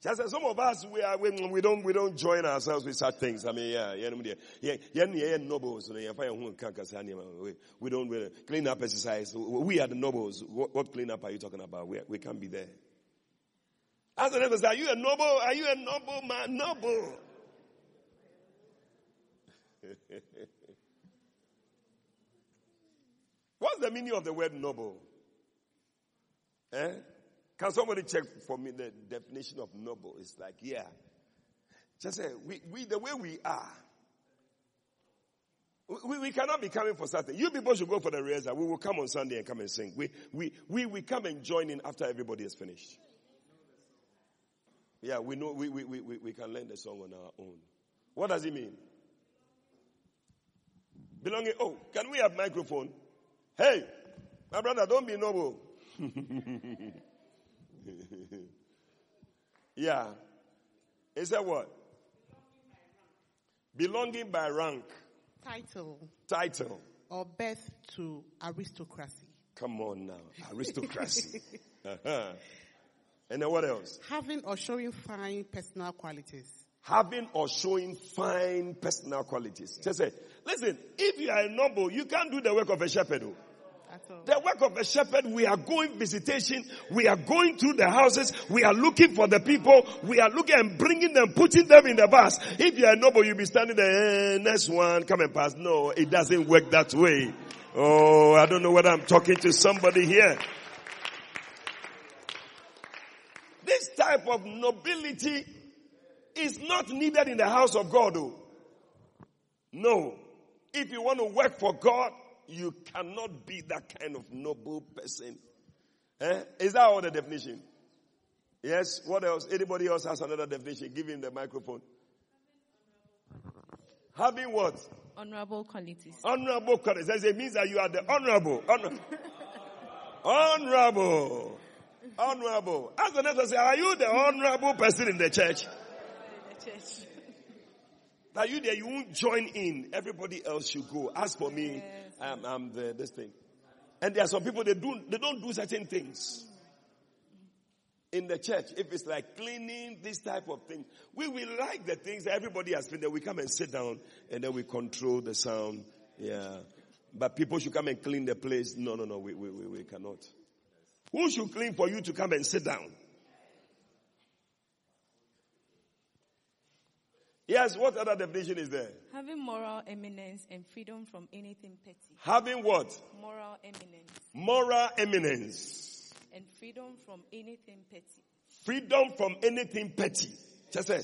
Just as some of us, we are, we, we don't, we don't join ourselves with such things. I mean, yeah, yeah, yeah, yeah, nobles, we, don't, we, clean up exercise. We are the nobles. What, what clean up are you talking about? We, we can't be there. As the neighbor are you a noble? Are you a noble man? Noble. What's the meaning of the word noble? Eh? Can somebody check for me the definition of noble? It's like, yeah. Just say, we, we, the way we are, we, we cannot be coming for something. You people should go for the rehearsal. We will come on Sunday and come and sing. We, we, we, we come and join in after everybody is finished. Yeah, we know, we, we, we, we can learn the song on our own. What does it mean? Belonging, oh, can we have microphone? Hey, my brother, don't be noble. yeah. Is that what? Belonging by rank. Title. Title. Or birth to aristocracy. Come on now. Aristocracy. uh-huh. And then what else? Having or showing fine personal qualities. Having or showing fine personal qualities. Just say, listen, if you are a noble, you can't do the work of a shepherd. Oh. The work of a shepherd, we are going visitation, we are going through the houses, we are looking for the people, we are looking and bringing them, putting them in the bus. If you are noble, you'll be standing there, eh, next one, come and pass. No, it doesn't work that way. Oh, I don't know whether I'm talking to somebody here. This type of nobility is not needed in the house of God. No. If you want to work for God, you cannot be that kind of noble person. Eh? Is that all the definition? Yes. What else? Anybody else has another definition? Give him the microphone. Having what? Honorable qualities. Honorable qualities. It means that you are the honorable. Honor- honorable. Honorable. As the next say, are you the honorable person in the church? The church. That you there, you won't join in. Everybody else should go. As for me, yes. I'm, I'm the, this thing. And there are some people, they, do, they don't do certain things. In the church, if it's like cleaning, this type of thing, we will like the things everybody has been there. We come and sit down and then we control the sound. Yeah. But people should come and clean the place. No, no, no, we, we, we cannot. Who should clean for you to come and sit down? Yes, what other definition is there? Having moral eminence and freedom from anything petty. Having what? Moral eminence. Moral eminence. And freedom from anything petty. Freedom from anything petty. Just say,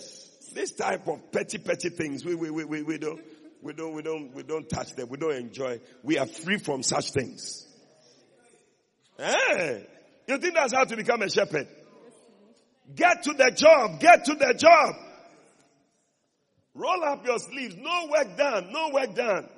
this type of petty, petty things, we, we, we, we, we don't, we don't, we don't, we don't touch them. We don't enjoy. We are free from such things. Hey, you think that's how to become a shepherd? Get to the job. Get to the job. Roll up your sleeves. No work done. No work done.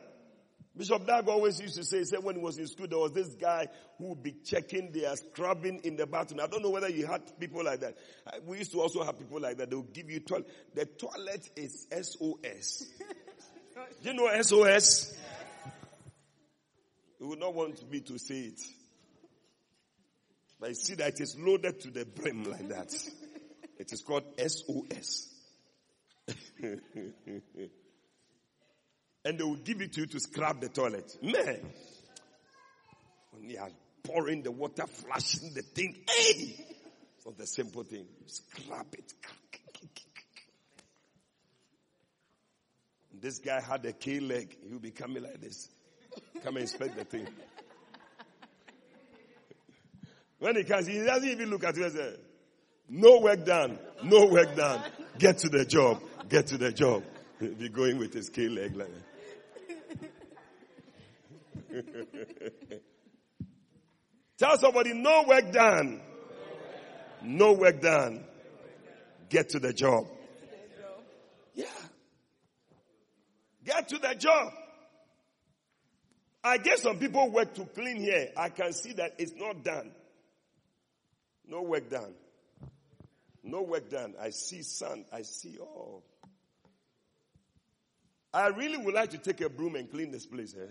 Bishop Dag always used to say, say when he was in school, there was this guy who would be checking their scrubbing in the bathroom. I don't know whether you had people like that. We used to also have people like that. They would give you toilet. The toilet is SOS. Do you know SOS? You would not want me to say it. But you see that it is loaded to the brim like that. It is called SOS. And they will give it to you to scrub the toilet. Man, when you are pouring the water, flashing the thing, hey, it's not the simple thing. Scrub it. This guy had a K leg. He will be coming like this. Come and inspect the thing. When he comes, he doesn't even look at you and say, no work done. No work done. Get to the job. Get to the job. Be going with his K leg like that. Tell somebody, no work done. No work done. Get to the job. Yeah. Get to the job. I get some people work to clean here. I can see that it's not done. No work done. No work done. I see sun. I see all. I really would like to take a broom and clean this place. Eh?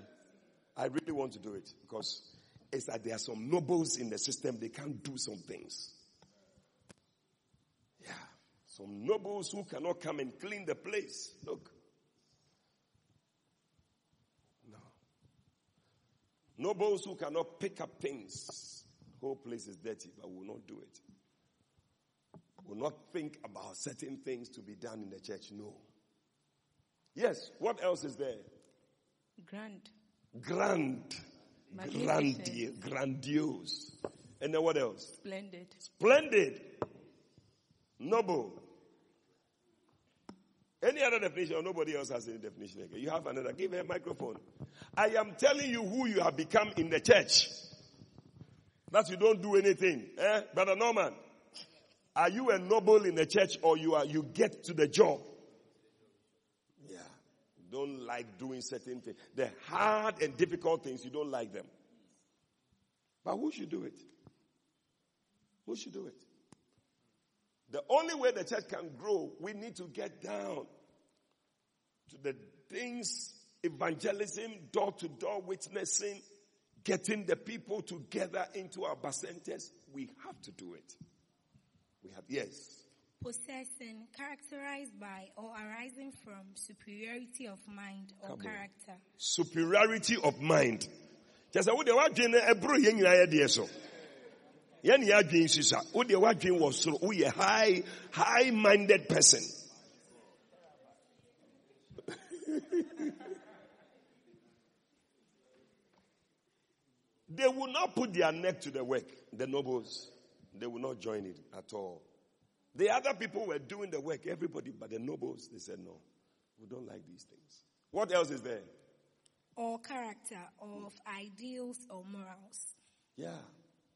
I really want to do it because it's that there are some nobles in the system. They can't do some things. Yeah. Some nobles who cannot come and clean the place. Look. No. Nobles who cannot pick up things. Whole place is dirty, but will not do it. Will not think about certain things to be done in the church. No. Yes, what else is there? Grand. Grand. Grandi- grandiose. And then what else? Splendid. Splendid. Noble. Any other definition? or Nobody else has any definition again. You have another. Give her a microphone. I am telling you who you have become in the church. That you don't do anything. Eh? Brother Norman, are you a noble in the church or you are, you get to the job? Don't like doing certain things. The hard and difficult things, you don't like them. But who should do it? Who should do it? The only way the church can grow, we need to get down to the things, evangelism, door to door witnessing, getting the people together into our centers. We have to do it. We have, yes. Possessing, characterized by or arising from superiority of mind or Come on. character. superiority of mind. Sɛ wode w'adwene no ɛboro yɛn nyinaa yɛdeɛ so. Yɛn ne yɛadwene si sa. Wode w'adwene wɔ soro. Woyɛ high, high-minded person. they will not put their neck to the work, the nobles. They will not join it at all. The other people were doing the work, everybody, but the nobles, they said, no, we don't like these things. What else is there? or character of ideals or morals. Yeah,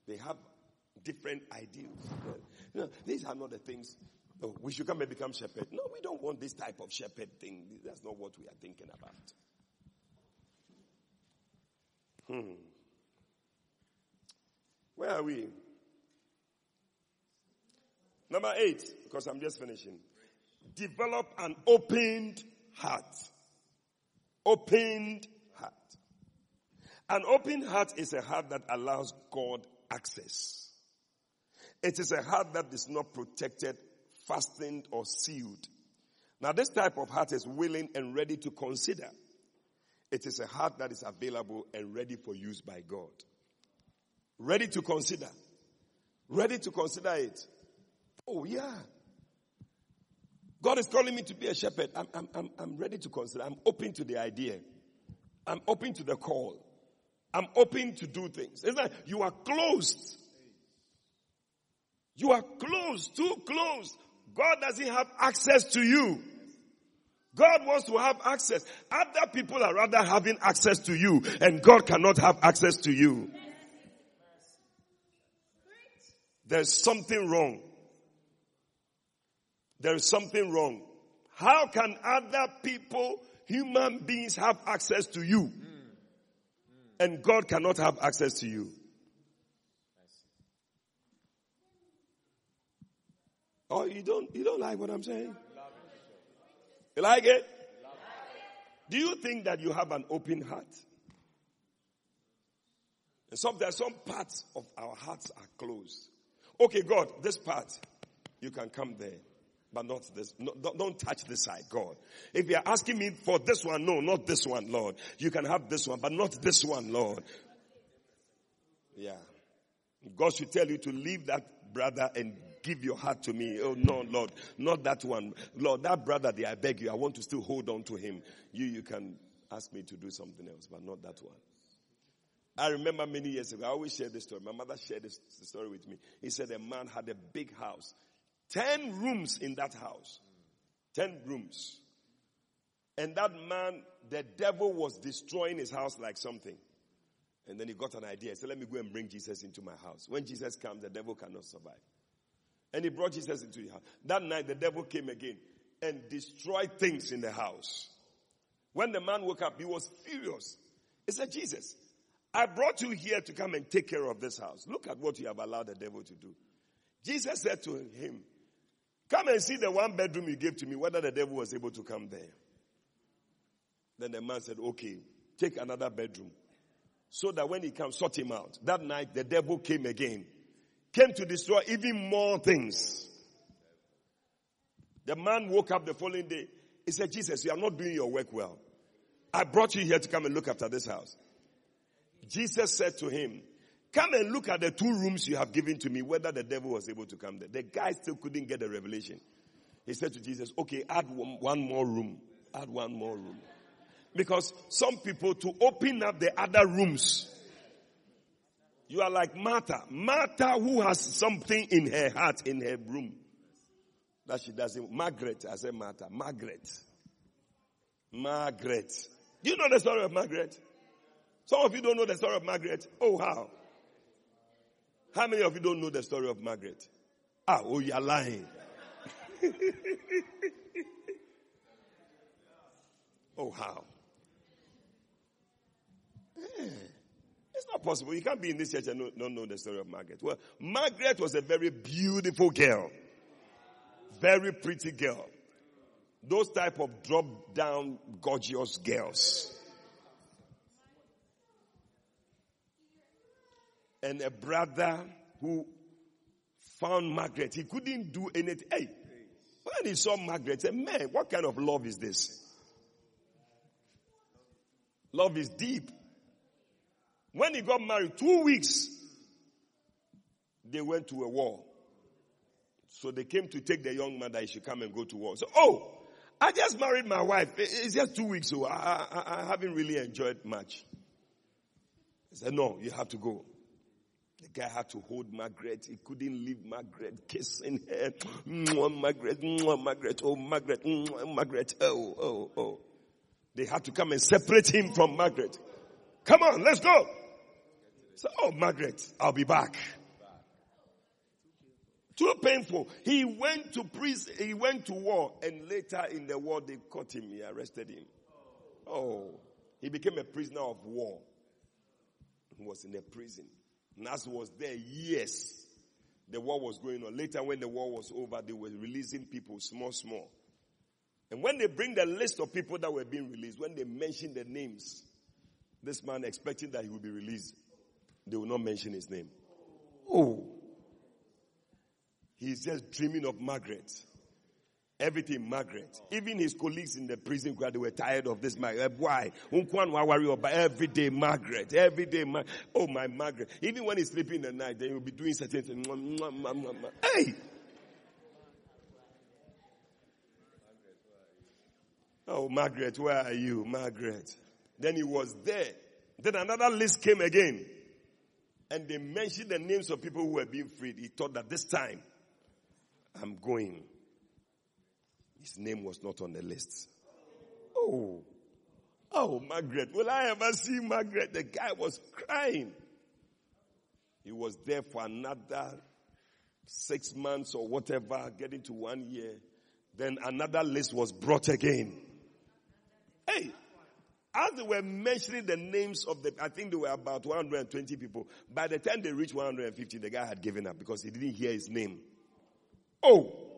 they have different ideals. You know, these are not the things. Oh, we should come and become shepherd. No, we don't want this type of shepherd thing. That's not what we are thinking about. Hmm. Where are we? Number eight, because I'm just finishing. Develop an opened heart. Opened heart. An open heart is a heart that allows God access. It is a heart that is not protected, fastened, or sealed. Now, this type of heart is willing and ready to consider. It is a heart that is available and ready for use by God. Ready to consider. Ready to consider it. Oh, yeah. God is calling me to be a shepherd. I'm, I'm, I'm, I'm ready to consider. I'm open to the idea. I'm open to the call. I'm open to do things. It's like you are closed. You are closed, too close. God doesn't have access to you. God wants to have access. Other people are rather having access to you, and God cannot have access to you. There's something wrong. There is something wrong. How can other people, human beings, have access to you? And God cannot have access to you. Oh, you don't, you don't like what I'm saying? You like it? Do you think that you have an open heart? And some, there are some parts of our hearts are closed. Okay, God, this part, you can come there, but not this. No, don't, don't touch this side, God. If you're asking me for this one, no, not this one, Lord. You can have this one, but not this one, Lord. Yeah. God should tell you to leave that brother and give your heart to me. Oh no, Lord, not that one. Lord, that brother there, I beg you, I want to still hold on to him. You, you can ask me to do something else, but not that one. I remember many years ago, I always share this story. My mother shared this story with me. He said a man had a big house, 10 rooms in that house. 10 rooms. And that man, the devil was destroying his house like something. And then he got an idea. He said, let me go and bring Jesus into my house. When Jesus comes, the devil cannot survive. And he brought Jesus into the house. That night, the devil came again and destroyed things in the house. When the man woke up, he was furious. He said, Jesus, I brought you here to come and take care of this house. Look at what you have allowed the devil to do. Jesus said to him, Come and see the one bedroom you gave to me, whether the devil was able to come there. Then the man said, Okay, take another bedroom. So that when he comes, sort him out. That night, the devil came again. Came to destroy even more things. The man woke up the following day. He said, Jesus, you are not doing your work well. I brought you here to come and look after this house. Jesus said to him, Come and look at the two rooms you have given to me, whether the devil was able to come there. The guy still couldn't get the revelation. He said to Jesus, Okay, add one, more room. Add one more room. Because some people, to open up the other rooms, you are like Martha. Martha, who has something in her heart, in her room, that she doesn't. Margaret, I said Martha. Margaret. Margaret. Do you know the story of Margaret? Some of you don't know the story of Margaret. Oh, how? How many of you don't know the story of Margaret? Ah, oh, you're lying. oh, how? Eh, It's not possible. You can't be in this church and not, not know the story of Margaret. Well, Margaret was a very beautiful girl. Very pretty girl. Those type of drop down gorgeous girls. And a brother who found Margaret, he couldn't do anything. Hey, when he saw Margaret, he said, man, what kind of love is this? Love is deep. When he got married, two weeks, they went to a war. So they came to take the young man that he should come and go to war. So, oh, I just married my wife. It's just two weeks, so I, I, I haven't really enjoyed much. He said, no, you have to go. Guy had to hold Margaret. He couldn't leave Margaret, kissing her. Mwah, Margaret, mwah, Margaret, oh, Margaret, mwah, Margaret, oh, oh, oh. They had to come and separate him from Margaret. Come on, let's go. So, oh, Margaret, I'll be back. Too painful. He went to prison, he went to war, and later in the war they caught him, he arrested him. Oh, he became a prisoner of war. He was in a prison. Nas was there years. The war was going on. Later, when the war was over, they were releasing people small, small. And when they bring the list of people that were being released, when they mention the names, this man expecting that he will be released, they will not mention his name. Oh. He's just dreaming of Margaret. Everything Margaret. Even his colleagues in the prison they were tired of this Margaret. Eh, why? worry about every day Margaret. Every day Mar- Oh my Margaret. Even when he's sleeping in the night, then he'll be doing certain things. Hey! Oh Margaret, where are you? Margaret. Then he was there. Then another list came again. And they mentioned the names of people who were being freed. He thought that this time, I'm going. His name was not on the list. Oh. Oh, Margaret. Will I ever see Margaret? The guy was crying. He was there for another six months or whatever, getting to one year. Then another list was brought again. Hey, as they were mentioning the names of the, I think there were about 120 people. By the time they reached 150, the guy had given up because he didn't hear his name. Oh!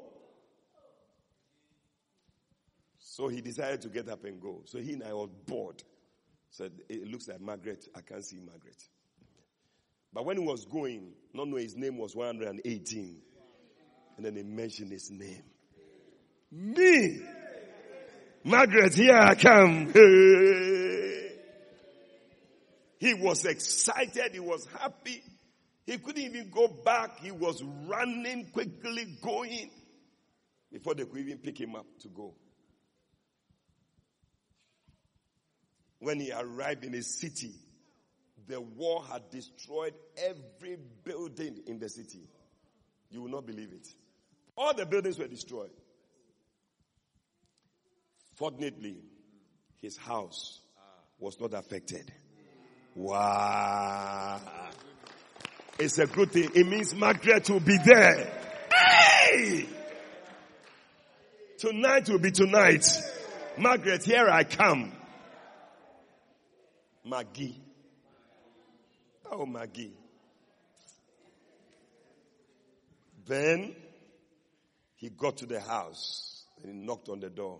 So he decided to get up and go. So he and I was bored. Said, it looks like Margaret. I can't see Margaret. But when he was going, not knowing his name was 118. And then they mentioned his name. Me! Margaret, here I come. He was excited. He was happy. He couldn't even go back. He was running quickly, going before they could even pick him up to go. When he arrived in a city, the war had destroyed every building in the city. You will not believe it. All the buildings were destroyed. Fortunately, his house was not affected. Wow. It's a good thing. It means Margaret will be there. Hey! Tonight will be tonight. Margaret, here I come. Maggie. Oh, Maggie. Then he got to the house and he knocked on the door.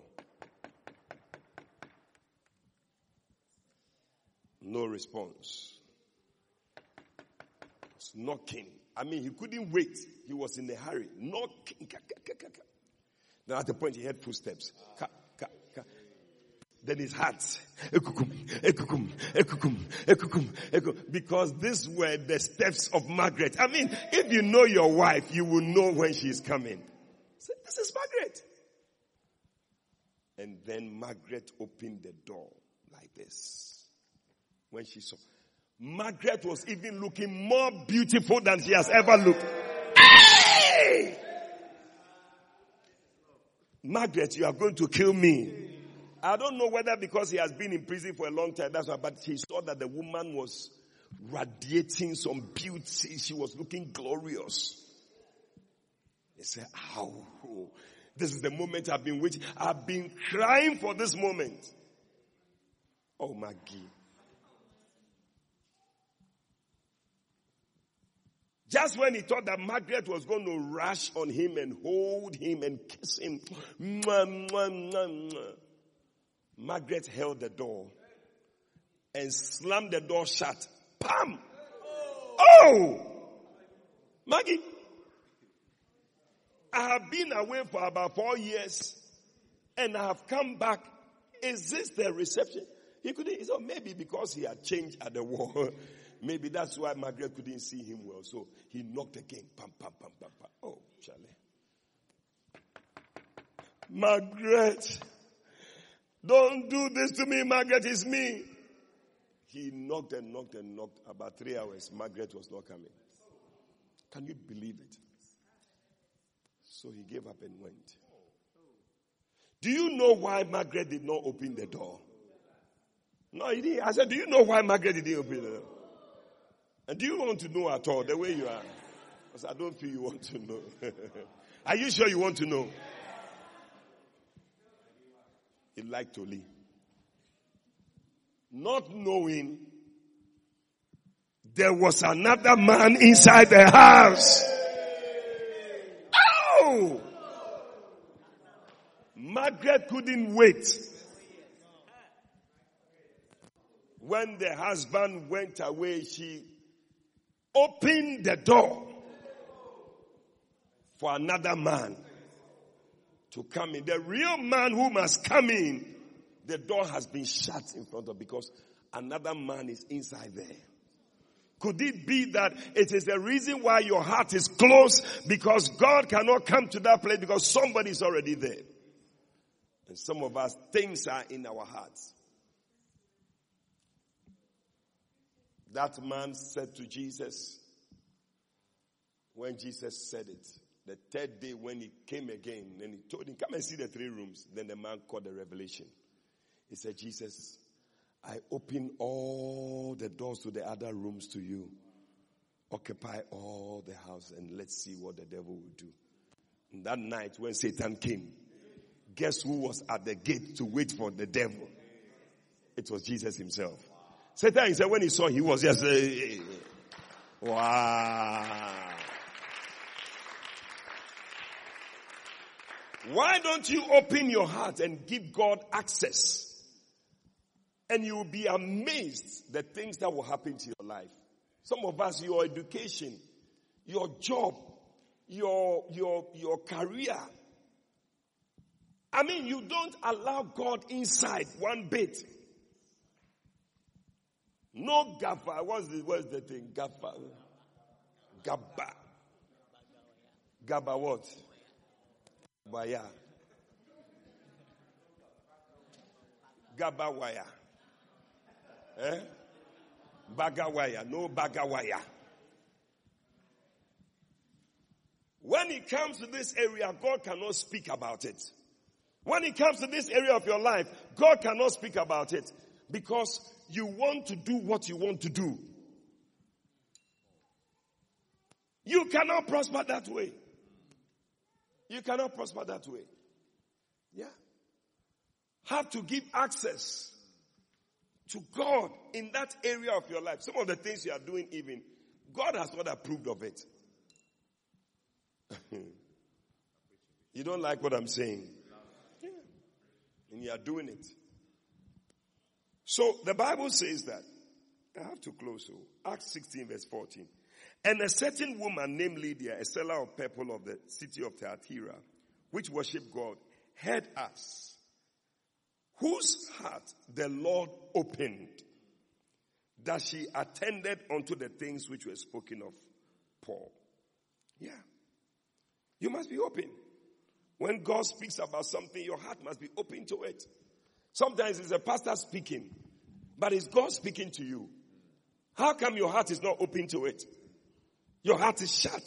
No response. Was knocking. I mean, he couldn't wait. He was in a hurry. Knocking. Then at the point he heard footsteps. Then his heart. Because these were the steps of Margaret. I mean, if you know your wife, you will know when she is coming. Say, this is Margaret. And then Margaret opened the door like this. When she saw. Margaret was even looking more beautiful than she has ever looked. Hey! Margaret, you are going to kill me. I don't know whether because he has been in prison for a long time, that's why, but he saw that the woman was radiating some beauty. She was looking glorious. He said, ow, this is the moment I've been waiting. I've been crying for this moment. Oh, Maggie. Just when he thought that Margaret was going to rush on him and hold him and kiss him, mwah, mwah, mwah, Margaret held the door and slammed the door shut. Pam! Oh! Maggie, I have been away for about four years and I have come back. Is this the reception? He couldn't, he said, maybe because he had changed at the war. Maybe that's why Margaret couldn't see him well. So he knocked again. Pam, pam, pam, pam, pam. Oh, Charlie. Margaret. Don't do this to me, Margaret. It's me. He knocked and knocked and knocked. About three hours, Margaret was not coming. Can you believe it? So he gave up and went. Do you know why Margaret did not open the door? No, he didn't. I said, Do you know why Margaret didn't open the door? And do you want to know at all the way you are? Because I don't feel you want to know. are you sure you want to know? He liked to leave. Not knowing there was another man inside the house. Oh! Margaret couldn't wait. When the husband went away, she opened the door for another man to come in. The real man who must come in, the door has been shut in front of because another man is inside there. Could it be that it is the reason why your heart is closed because God cannot come to that place because somebody is already there? And some of us, things are in our hearts. That man said to Jesus, when Jesus said it, the third day when he came again, then he told him, come and see the three rooms. Then the man caught the revelation. He said, Jesus, I open all the doors to the other rooms to you. Occupy all the house and let's see what the devil will do. And that night when Satan came, guess who was at the gate to wait for the devil? It was Jesus himself. Satan, he said, when he saw, he was just, uh, wow. Why don't you open your heart and give God access? And you will be amazed the things that will happen to your life. Some of us, your education, your job, your, your, your career. I mean, you don't allow God inside one bit. No gaffer. What's the, what's the thing? Gaffer. Gabba. Gabba what? Waya. Gabawaya. Eh? Bagawaya. No bagawaya. When it comes to this area, God cannot speak about it. When it comes to this area of your life, God cannot speak about it because you want to do what you want to do. You cannot prosper that way. You cannot prosper that way. Yeah. Have to give access to God in that area of your life. Some of the things you are doing, even, God has not approved of it. you don't like what I'm saying? Yeah. And you are doing it. So the Bible says that. I have to close. So Acts 16 verse 14. And a certain woman named Lydia, a seller of purple of the city of Thyatira, which worshiped God, heard us, whose heart the Lord opened, that she attended unto the things which were spoken of Paul. Yeah. You must be open. When God speaks about something, your heart must be open to it. Sometimes it's a pastor speaking, but it's God speaking to you. How come your heart is not open to it? Your heart is shut.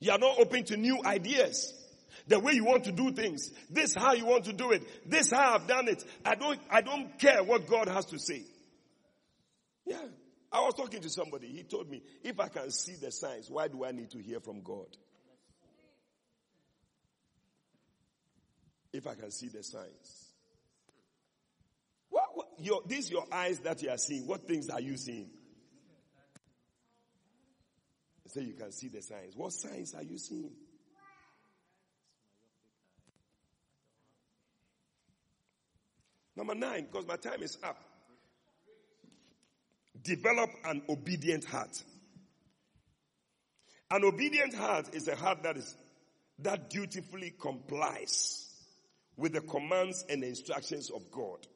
You are not open to new ideas. The way you want to do things. This how you want to do it. This how I've done it. I don't, I don't care what God has to say. Yeah. I was talking to somebody. He told me, if I can see the signs, why do I need to hear from God? If I can see the signs. What, what your, these your eyes that you are seeing. What things are you seeing? So you can see the signs. What signs are you seeing? Number nine, because my time is up. Develop an obedient heart. An obedient heart is a heart that is that dutifully complies with the commands and the instructions of God.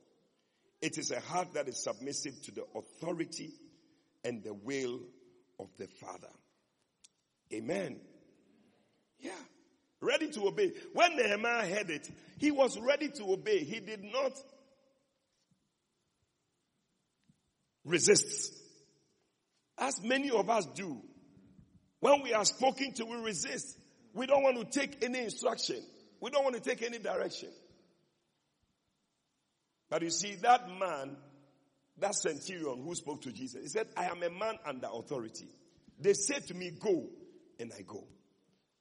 It is a heart that is submissive to the authority and the will of the Father. Amen. Yeah. Ready to obey. When Nehemiah heard it, he was ready to obey. He did not resist. As many of us do. When we are spoken to, we resist. We don't want to take any instruction. We don't want to take any direction. But you see, that man, that centurion who spoke to Jesus, he said, I am a man under authority. They said to me, go, and I go.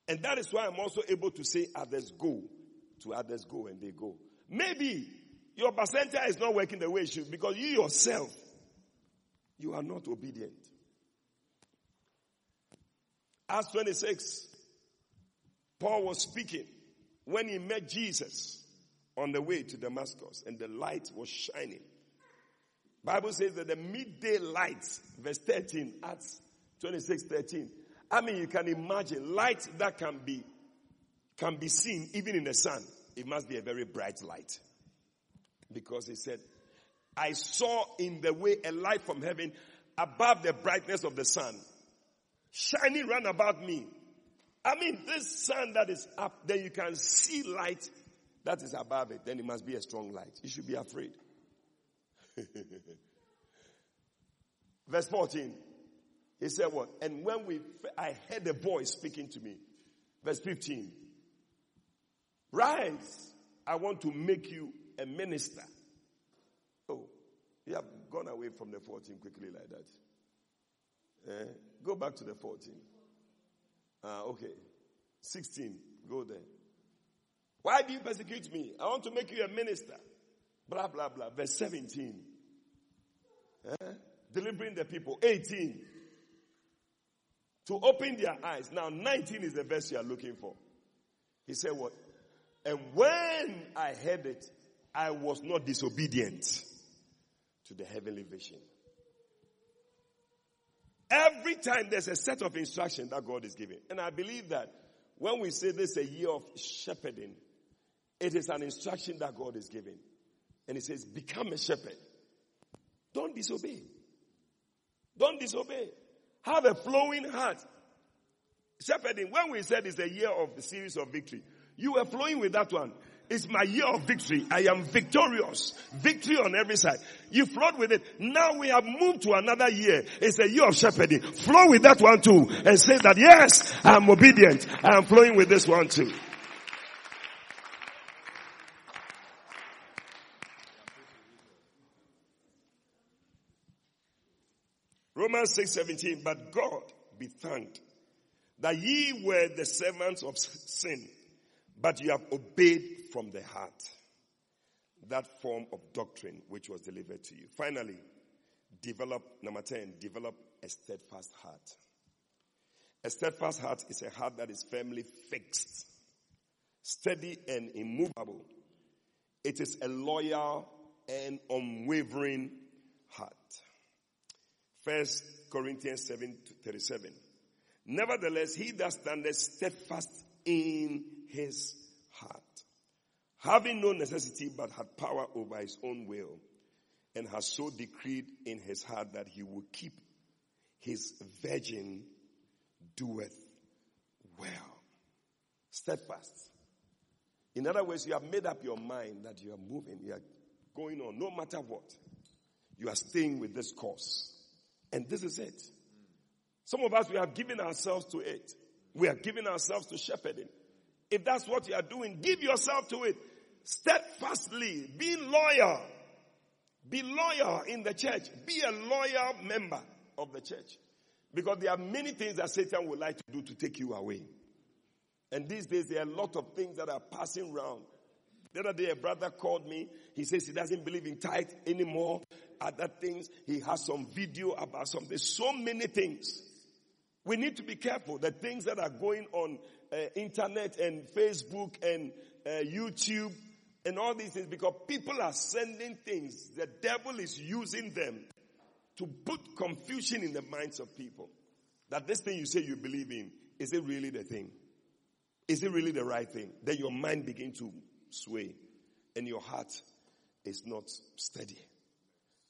And that is why I'm also able to say others go, to others go, and they go. Maybe your bacenta is not working the way it should because you yourself, you are not obedient. Acts 26, Paul was speaking when he met Jesus on the way to Damascus and the light was shining. Bible says that the midday light, verse 13, Acts 26, 13. I mean, you can imagine light that can be, can be seen even in the sun. It must be a very bright light. Because he said, I saw in the way a light from heaven above the brightness of the sun, shining round about me. I mean, this sun that is up, then you can see light that is above it. Then it must be a strong light. You should be afraid. Verse 14. He said what? And when we, I heard a voice speaking to me. Verse 15. Rise. I want to make you a minister. Oh, you have gone away from the 14 quickly like that. Eh? Go back to the 14. Ah, okay. 16. Go there. Why do you persecute me? I want to make you a minister. Blah, blah, blah. Verse 17. Eh? Delivering the people. 18. To open their eyes. Now, 19 is the verse you are looking for. He said what? And when I heard it, I was not disobedient to the heavenly vision. Every time there's a set of instruction that God is giving. And I believe that when we say this is a year of shepherding, it is an instruction that God is giving. And He says, become a shepherd. Don't disobey. Don't disobey. Have a flowing heart. Shepherding, when we said it's a year of the series of victory, you were flowing with that one. It's my year of victory. I am victorious. Victory on every side. You flowed with it. Now we have moved to another year. It's a year of shepherding. Flow with that one too and say that yes, I am obedient. I am flowing with this one too. Romans 6 17, but God be thanked that ye were the servants of sin, but you have obeyed from the heart that form of doctrine which was delivered to you. Finally, develop, number 10, develop a steadfast heart. A steadfast heart is a heart that is firmly fixed, steady and immovable. It is a loyal and unwavering heart. First Corinthians 7 37. Nevertheless, he that standeth steadfast in his heart, having no necessity but had power over his own will, and has so decreed in his heart that he will keep his virgin doeth well. Steadfast. In other words, you have made up your mind that you are moving, you are going on, no matter what. You are staying with this course. And this is it. Some of us, we have given ourselves to it. We are giving ourselves to shepherding. If that's what you are doing, give yourself to it. Steadfastly, be loyal. Be loyal in the church. Be a loyal member of the church. Because there are many things that Satan would like to do to take you away. And these days there are a lot of things that are passing around. The other day a brother called me. He says he doesn't believe in tithe anymore. Other things. He has some video about something. So many things. We need to be careful. The things that are going on uh, internet and Facebook and uh, YouTube and all these things because people are sending things. The devil is using them to put confusion in the minds of people. That this thing you say you believe in, is it really the thing? Is it really the right thing? Then your mind begin to sway and your heart is not steady.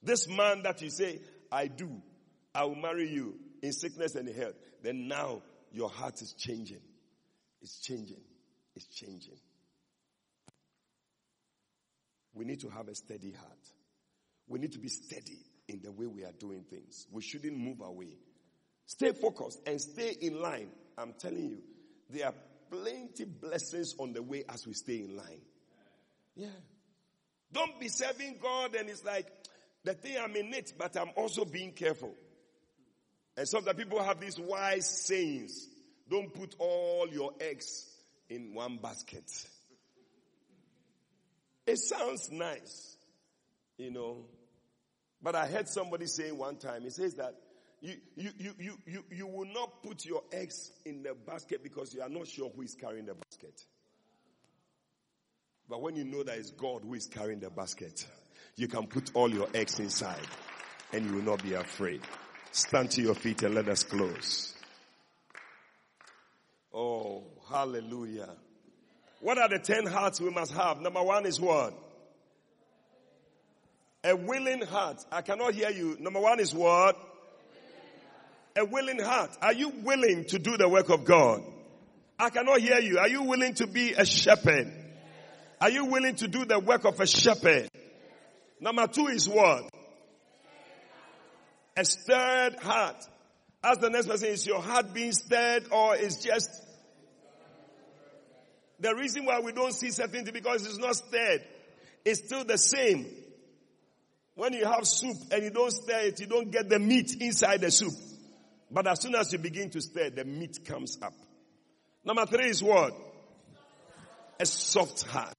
This man that you say, I do, I will marry you in sickness and health, then now your heart is changing. It's changing. It's changing. We need to have a steady heart. We need to be steady in the way we are doing things. We shouldn't move away. Stay focused and stay in line. I'm telling you, there are plenty blessings on the way as we stay in line. Yeah. Don't be serving God and it's like, the thing I'm in it, but I'm also being careful. And some of the people have these wise sayings. Don't put all your eggs in one basket. It sounds nice, you know. But I heard somebody say one time, he says that you, you, you, you, you, you will not put your eggs in the basket because you are not sure who is carrying the basket. But when you know that it's God who is carrying the basket, you can put all your eggs inside and you will not be afraid. Stand to your feet and let us close. Oh, hallelujah. What are the ten hearts we must have? Number one is what? A willing heart. I cannot hear you. Number one is what? A willing heart. Are you willing to do the work of God? I cannot hear you. Are you willing to be a shepherd? Are you willing to do the work of a shepherd? Number two is what? A stirred heart. Ask the next person, is your heart being stirred or is just the reason why we don't see certain things because it's not stirred. It's still the same. When you have soup and you don't stir it, you don't get the meat inside the soup. But as soon as you begin to stir, the meat comes up. Number three is what? A soft heart.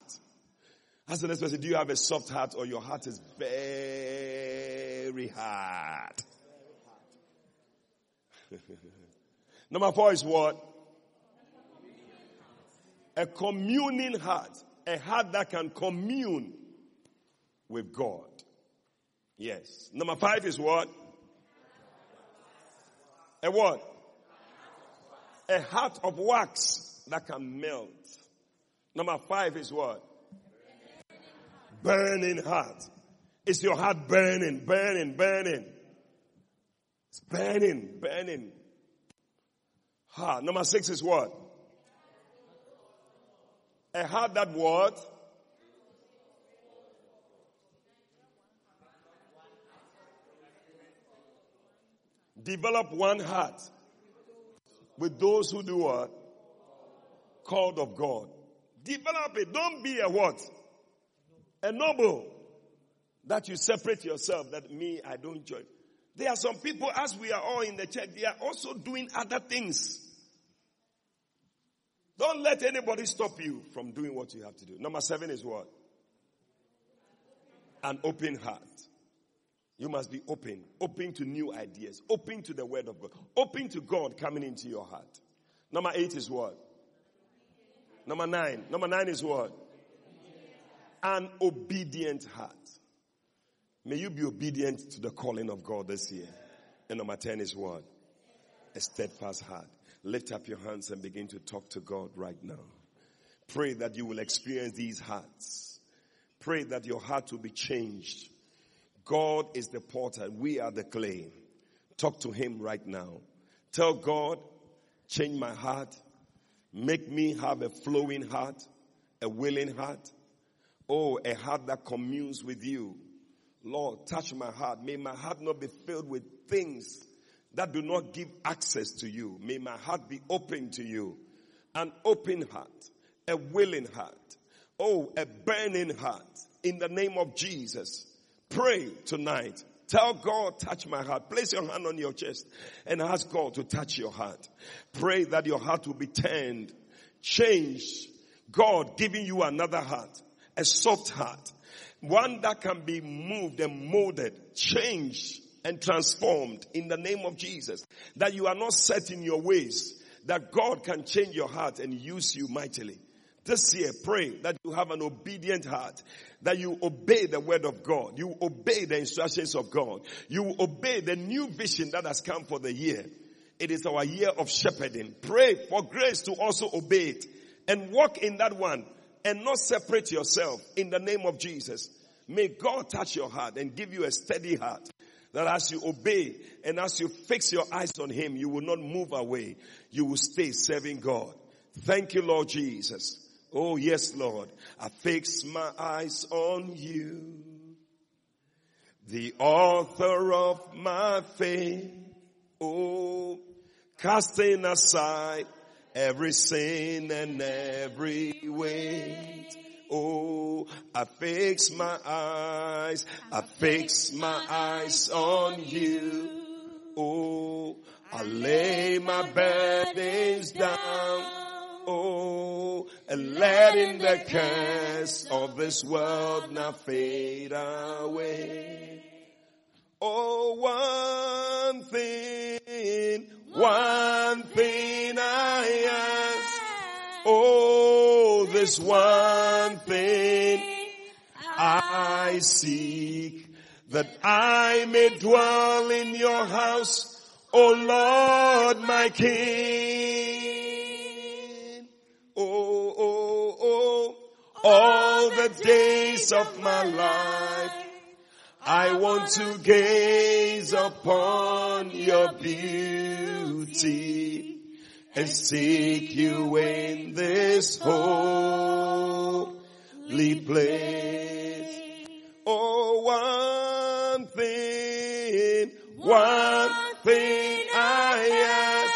Ask the next person, do you have a soft heart or your heart is very hard? Number four is what? A communing heart. A heart that can commune with God. Yes. Number five is what? A what? A heart of wax that can melt. Number five is what? Burning heart. Is your heart burning, burning, burning? It's burning, burning. Heart. Number six is what? A heart that what? Develop one heart with those who do what? Called of God. Develop it. Don't be a what? A noble. That you separate yourself. That me, I don't join. There are some people, as we are all in the church, they are also doing other things. Don't let anybody stop you from doing what you have to do. Number seven is what? An open heart. You must be open, open to new ideas, open to the word of God, open to God coming into your heart. Number eight is what? Number nine. Number nine is what? An obedient heart. May you be obedient to the calling of God this year. And number 10 is what? A steadfast heart. Lift up your hands and begin to talk to God right now. Pray that you will experience these hearts. Pray that your heart will be changed. God is the potter. We are the clay. Talk to him right now. Tell God, change my heart. Make me have a flowing heart, a willing heart. Oh, a heart that communes with you. Lord, touch my heart. May my heart not be filled with things that do not give access to you. May my heart be open to you. An open heart, a willing heart. Oh, a burning heart. In the name of Jesus. Pray tonight. Tell God, touch my heart. Place your hand on your chest and ask God to touch your heart. Pray that your heart will be turned, changed. God giving you another heart, a soft heart, one that can be moved and molded, changed and transformed in the name of Jesus. That you are not set in your ways, that God can change your heart and use you mightily. This year, pray that you have an obedient heart, that you obey the word of God, you obey the instructions of God, you obey the new vision that has come for the year. It is our year of shepherding. Pray for grace to also obey it and walk in that one and not separate yourself in the name of Jesus. May God touch your heart and give you a steady heart that as you obey and as you fix your eyes on Him, you will not move away. You will stay serving God. Thank you, Lord Jesus. Oh yes, Lord. I fix my eyes on you. The author of my faith. Oh, casting aside every sin and every weight. Oh, I fix my eyes, I fix my eyes on you. Oh, I lay my burdens down. Oh, and letting the cares of this world now fade away. Oh, one thing, one thing I ask. Oh, this one thing I seek that I may dwell in your house, O Lord, my King. Oh, oh, oh, all the days of my life, I want to gaze upon your beauty and seek you in this holy place. Oh, one thing, one thing I ask.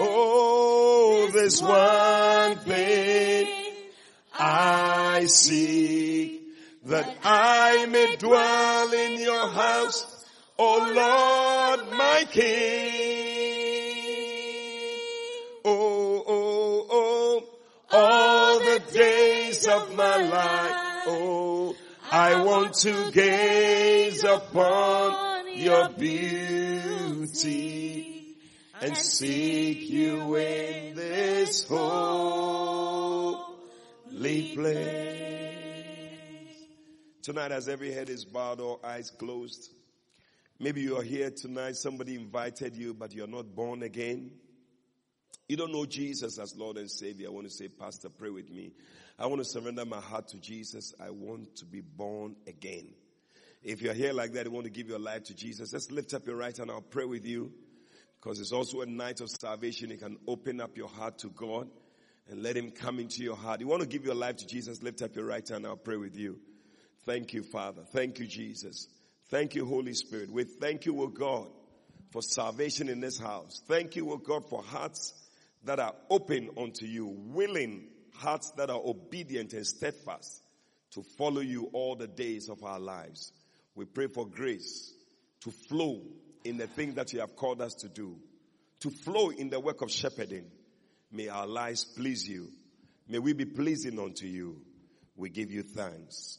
Oh, this one thing I seek that I may dwell in your house, O Lord, my King. Oh, oh, oh, all the days of my life, oh, I want to gaze upon your beauty and seek you in this holy place. Tonight, as every head is bowed or eyes closed, maybe you are here tonight, somebody invited you, but you're not born again. You don't know Jesus as Lord and Savior. I want to say, Pastor, pray with me. I want to surrender my heart to Jesus. I want to be born again. If you're here like that, you want to give your life to Jesus, just lift up your right hand. I'll pray with you because it's also a night of salvation. You can open up your heart to God and let Him come into your heart. You want to give your life to Jesus, lift up your right hand. I'll pray with you. Thank you, Father. Thank you, Jesus. Thank you, Holy Spirit. We thank you, O God, for salvation in this house. Thank you, O God, for hearts that are open unto you, willing hearts that are obedient and steadfast to follow you all the days of our lives. We pray for grace to flow in the things that you have called us to do, to flow in the work of shepherding. May our lives please you. May we be pleasing unto you. We give you thanks.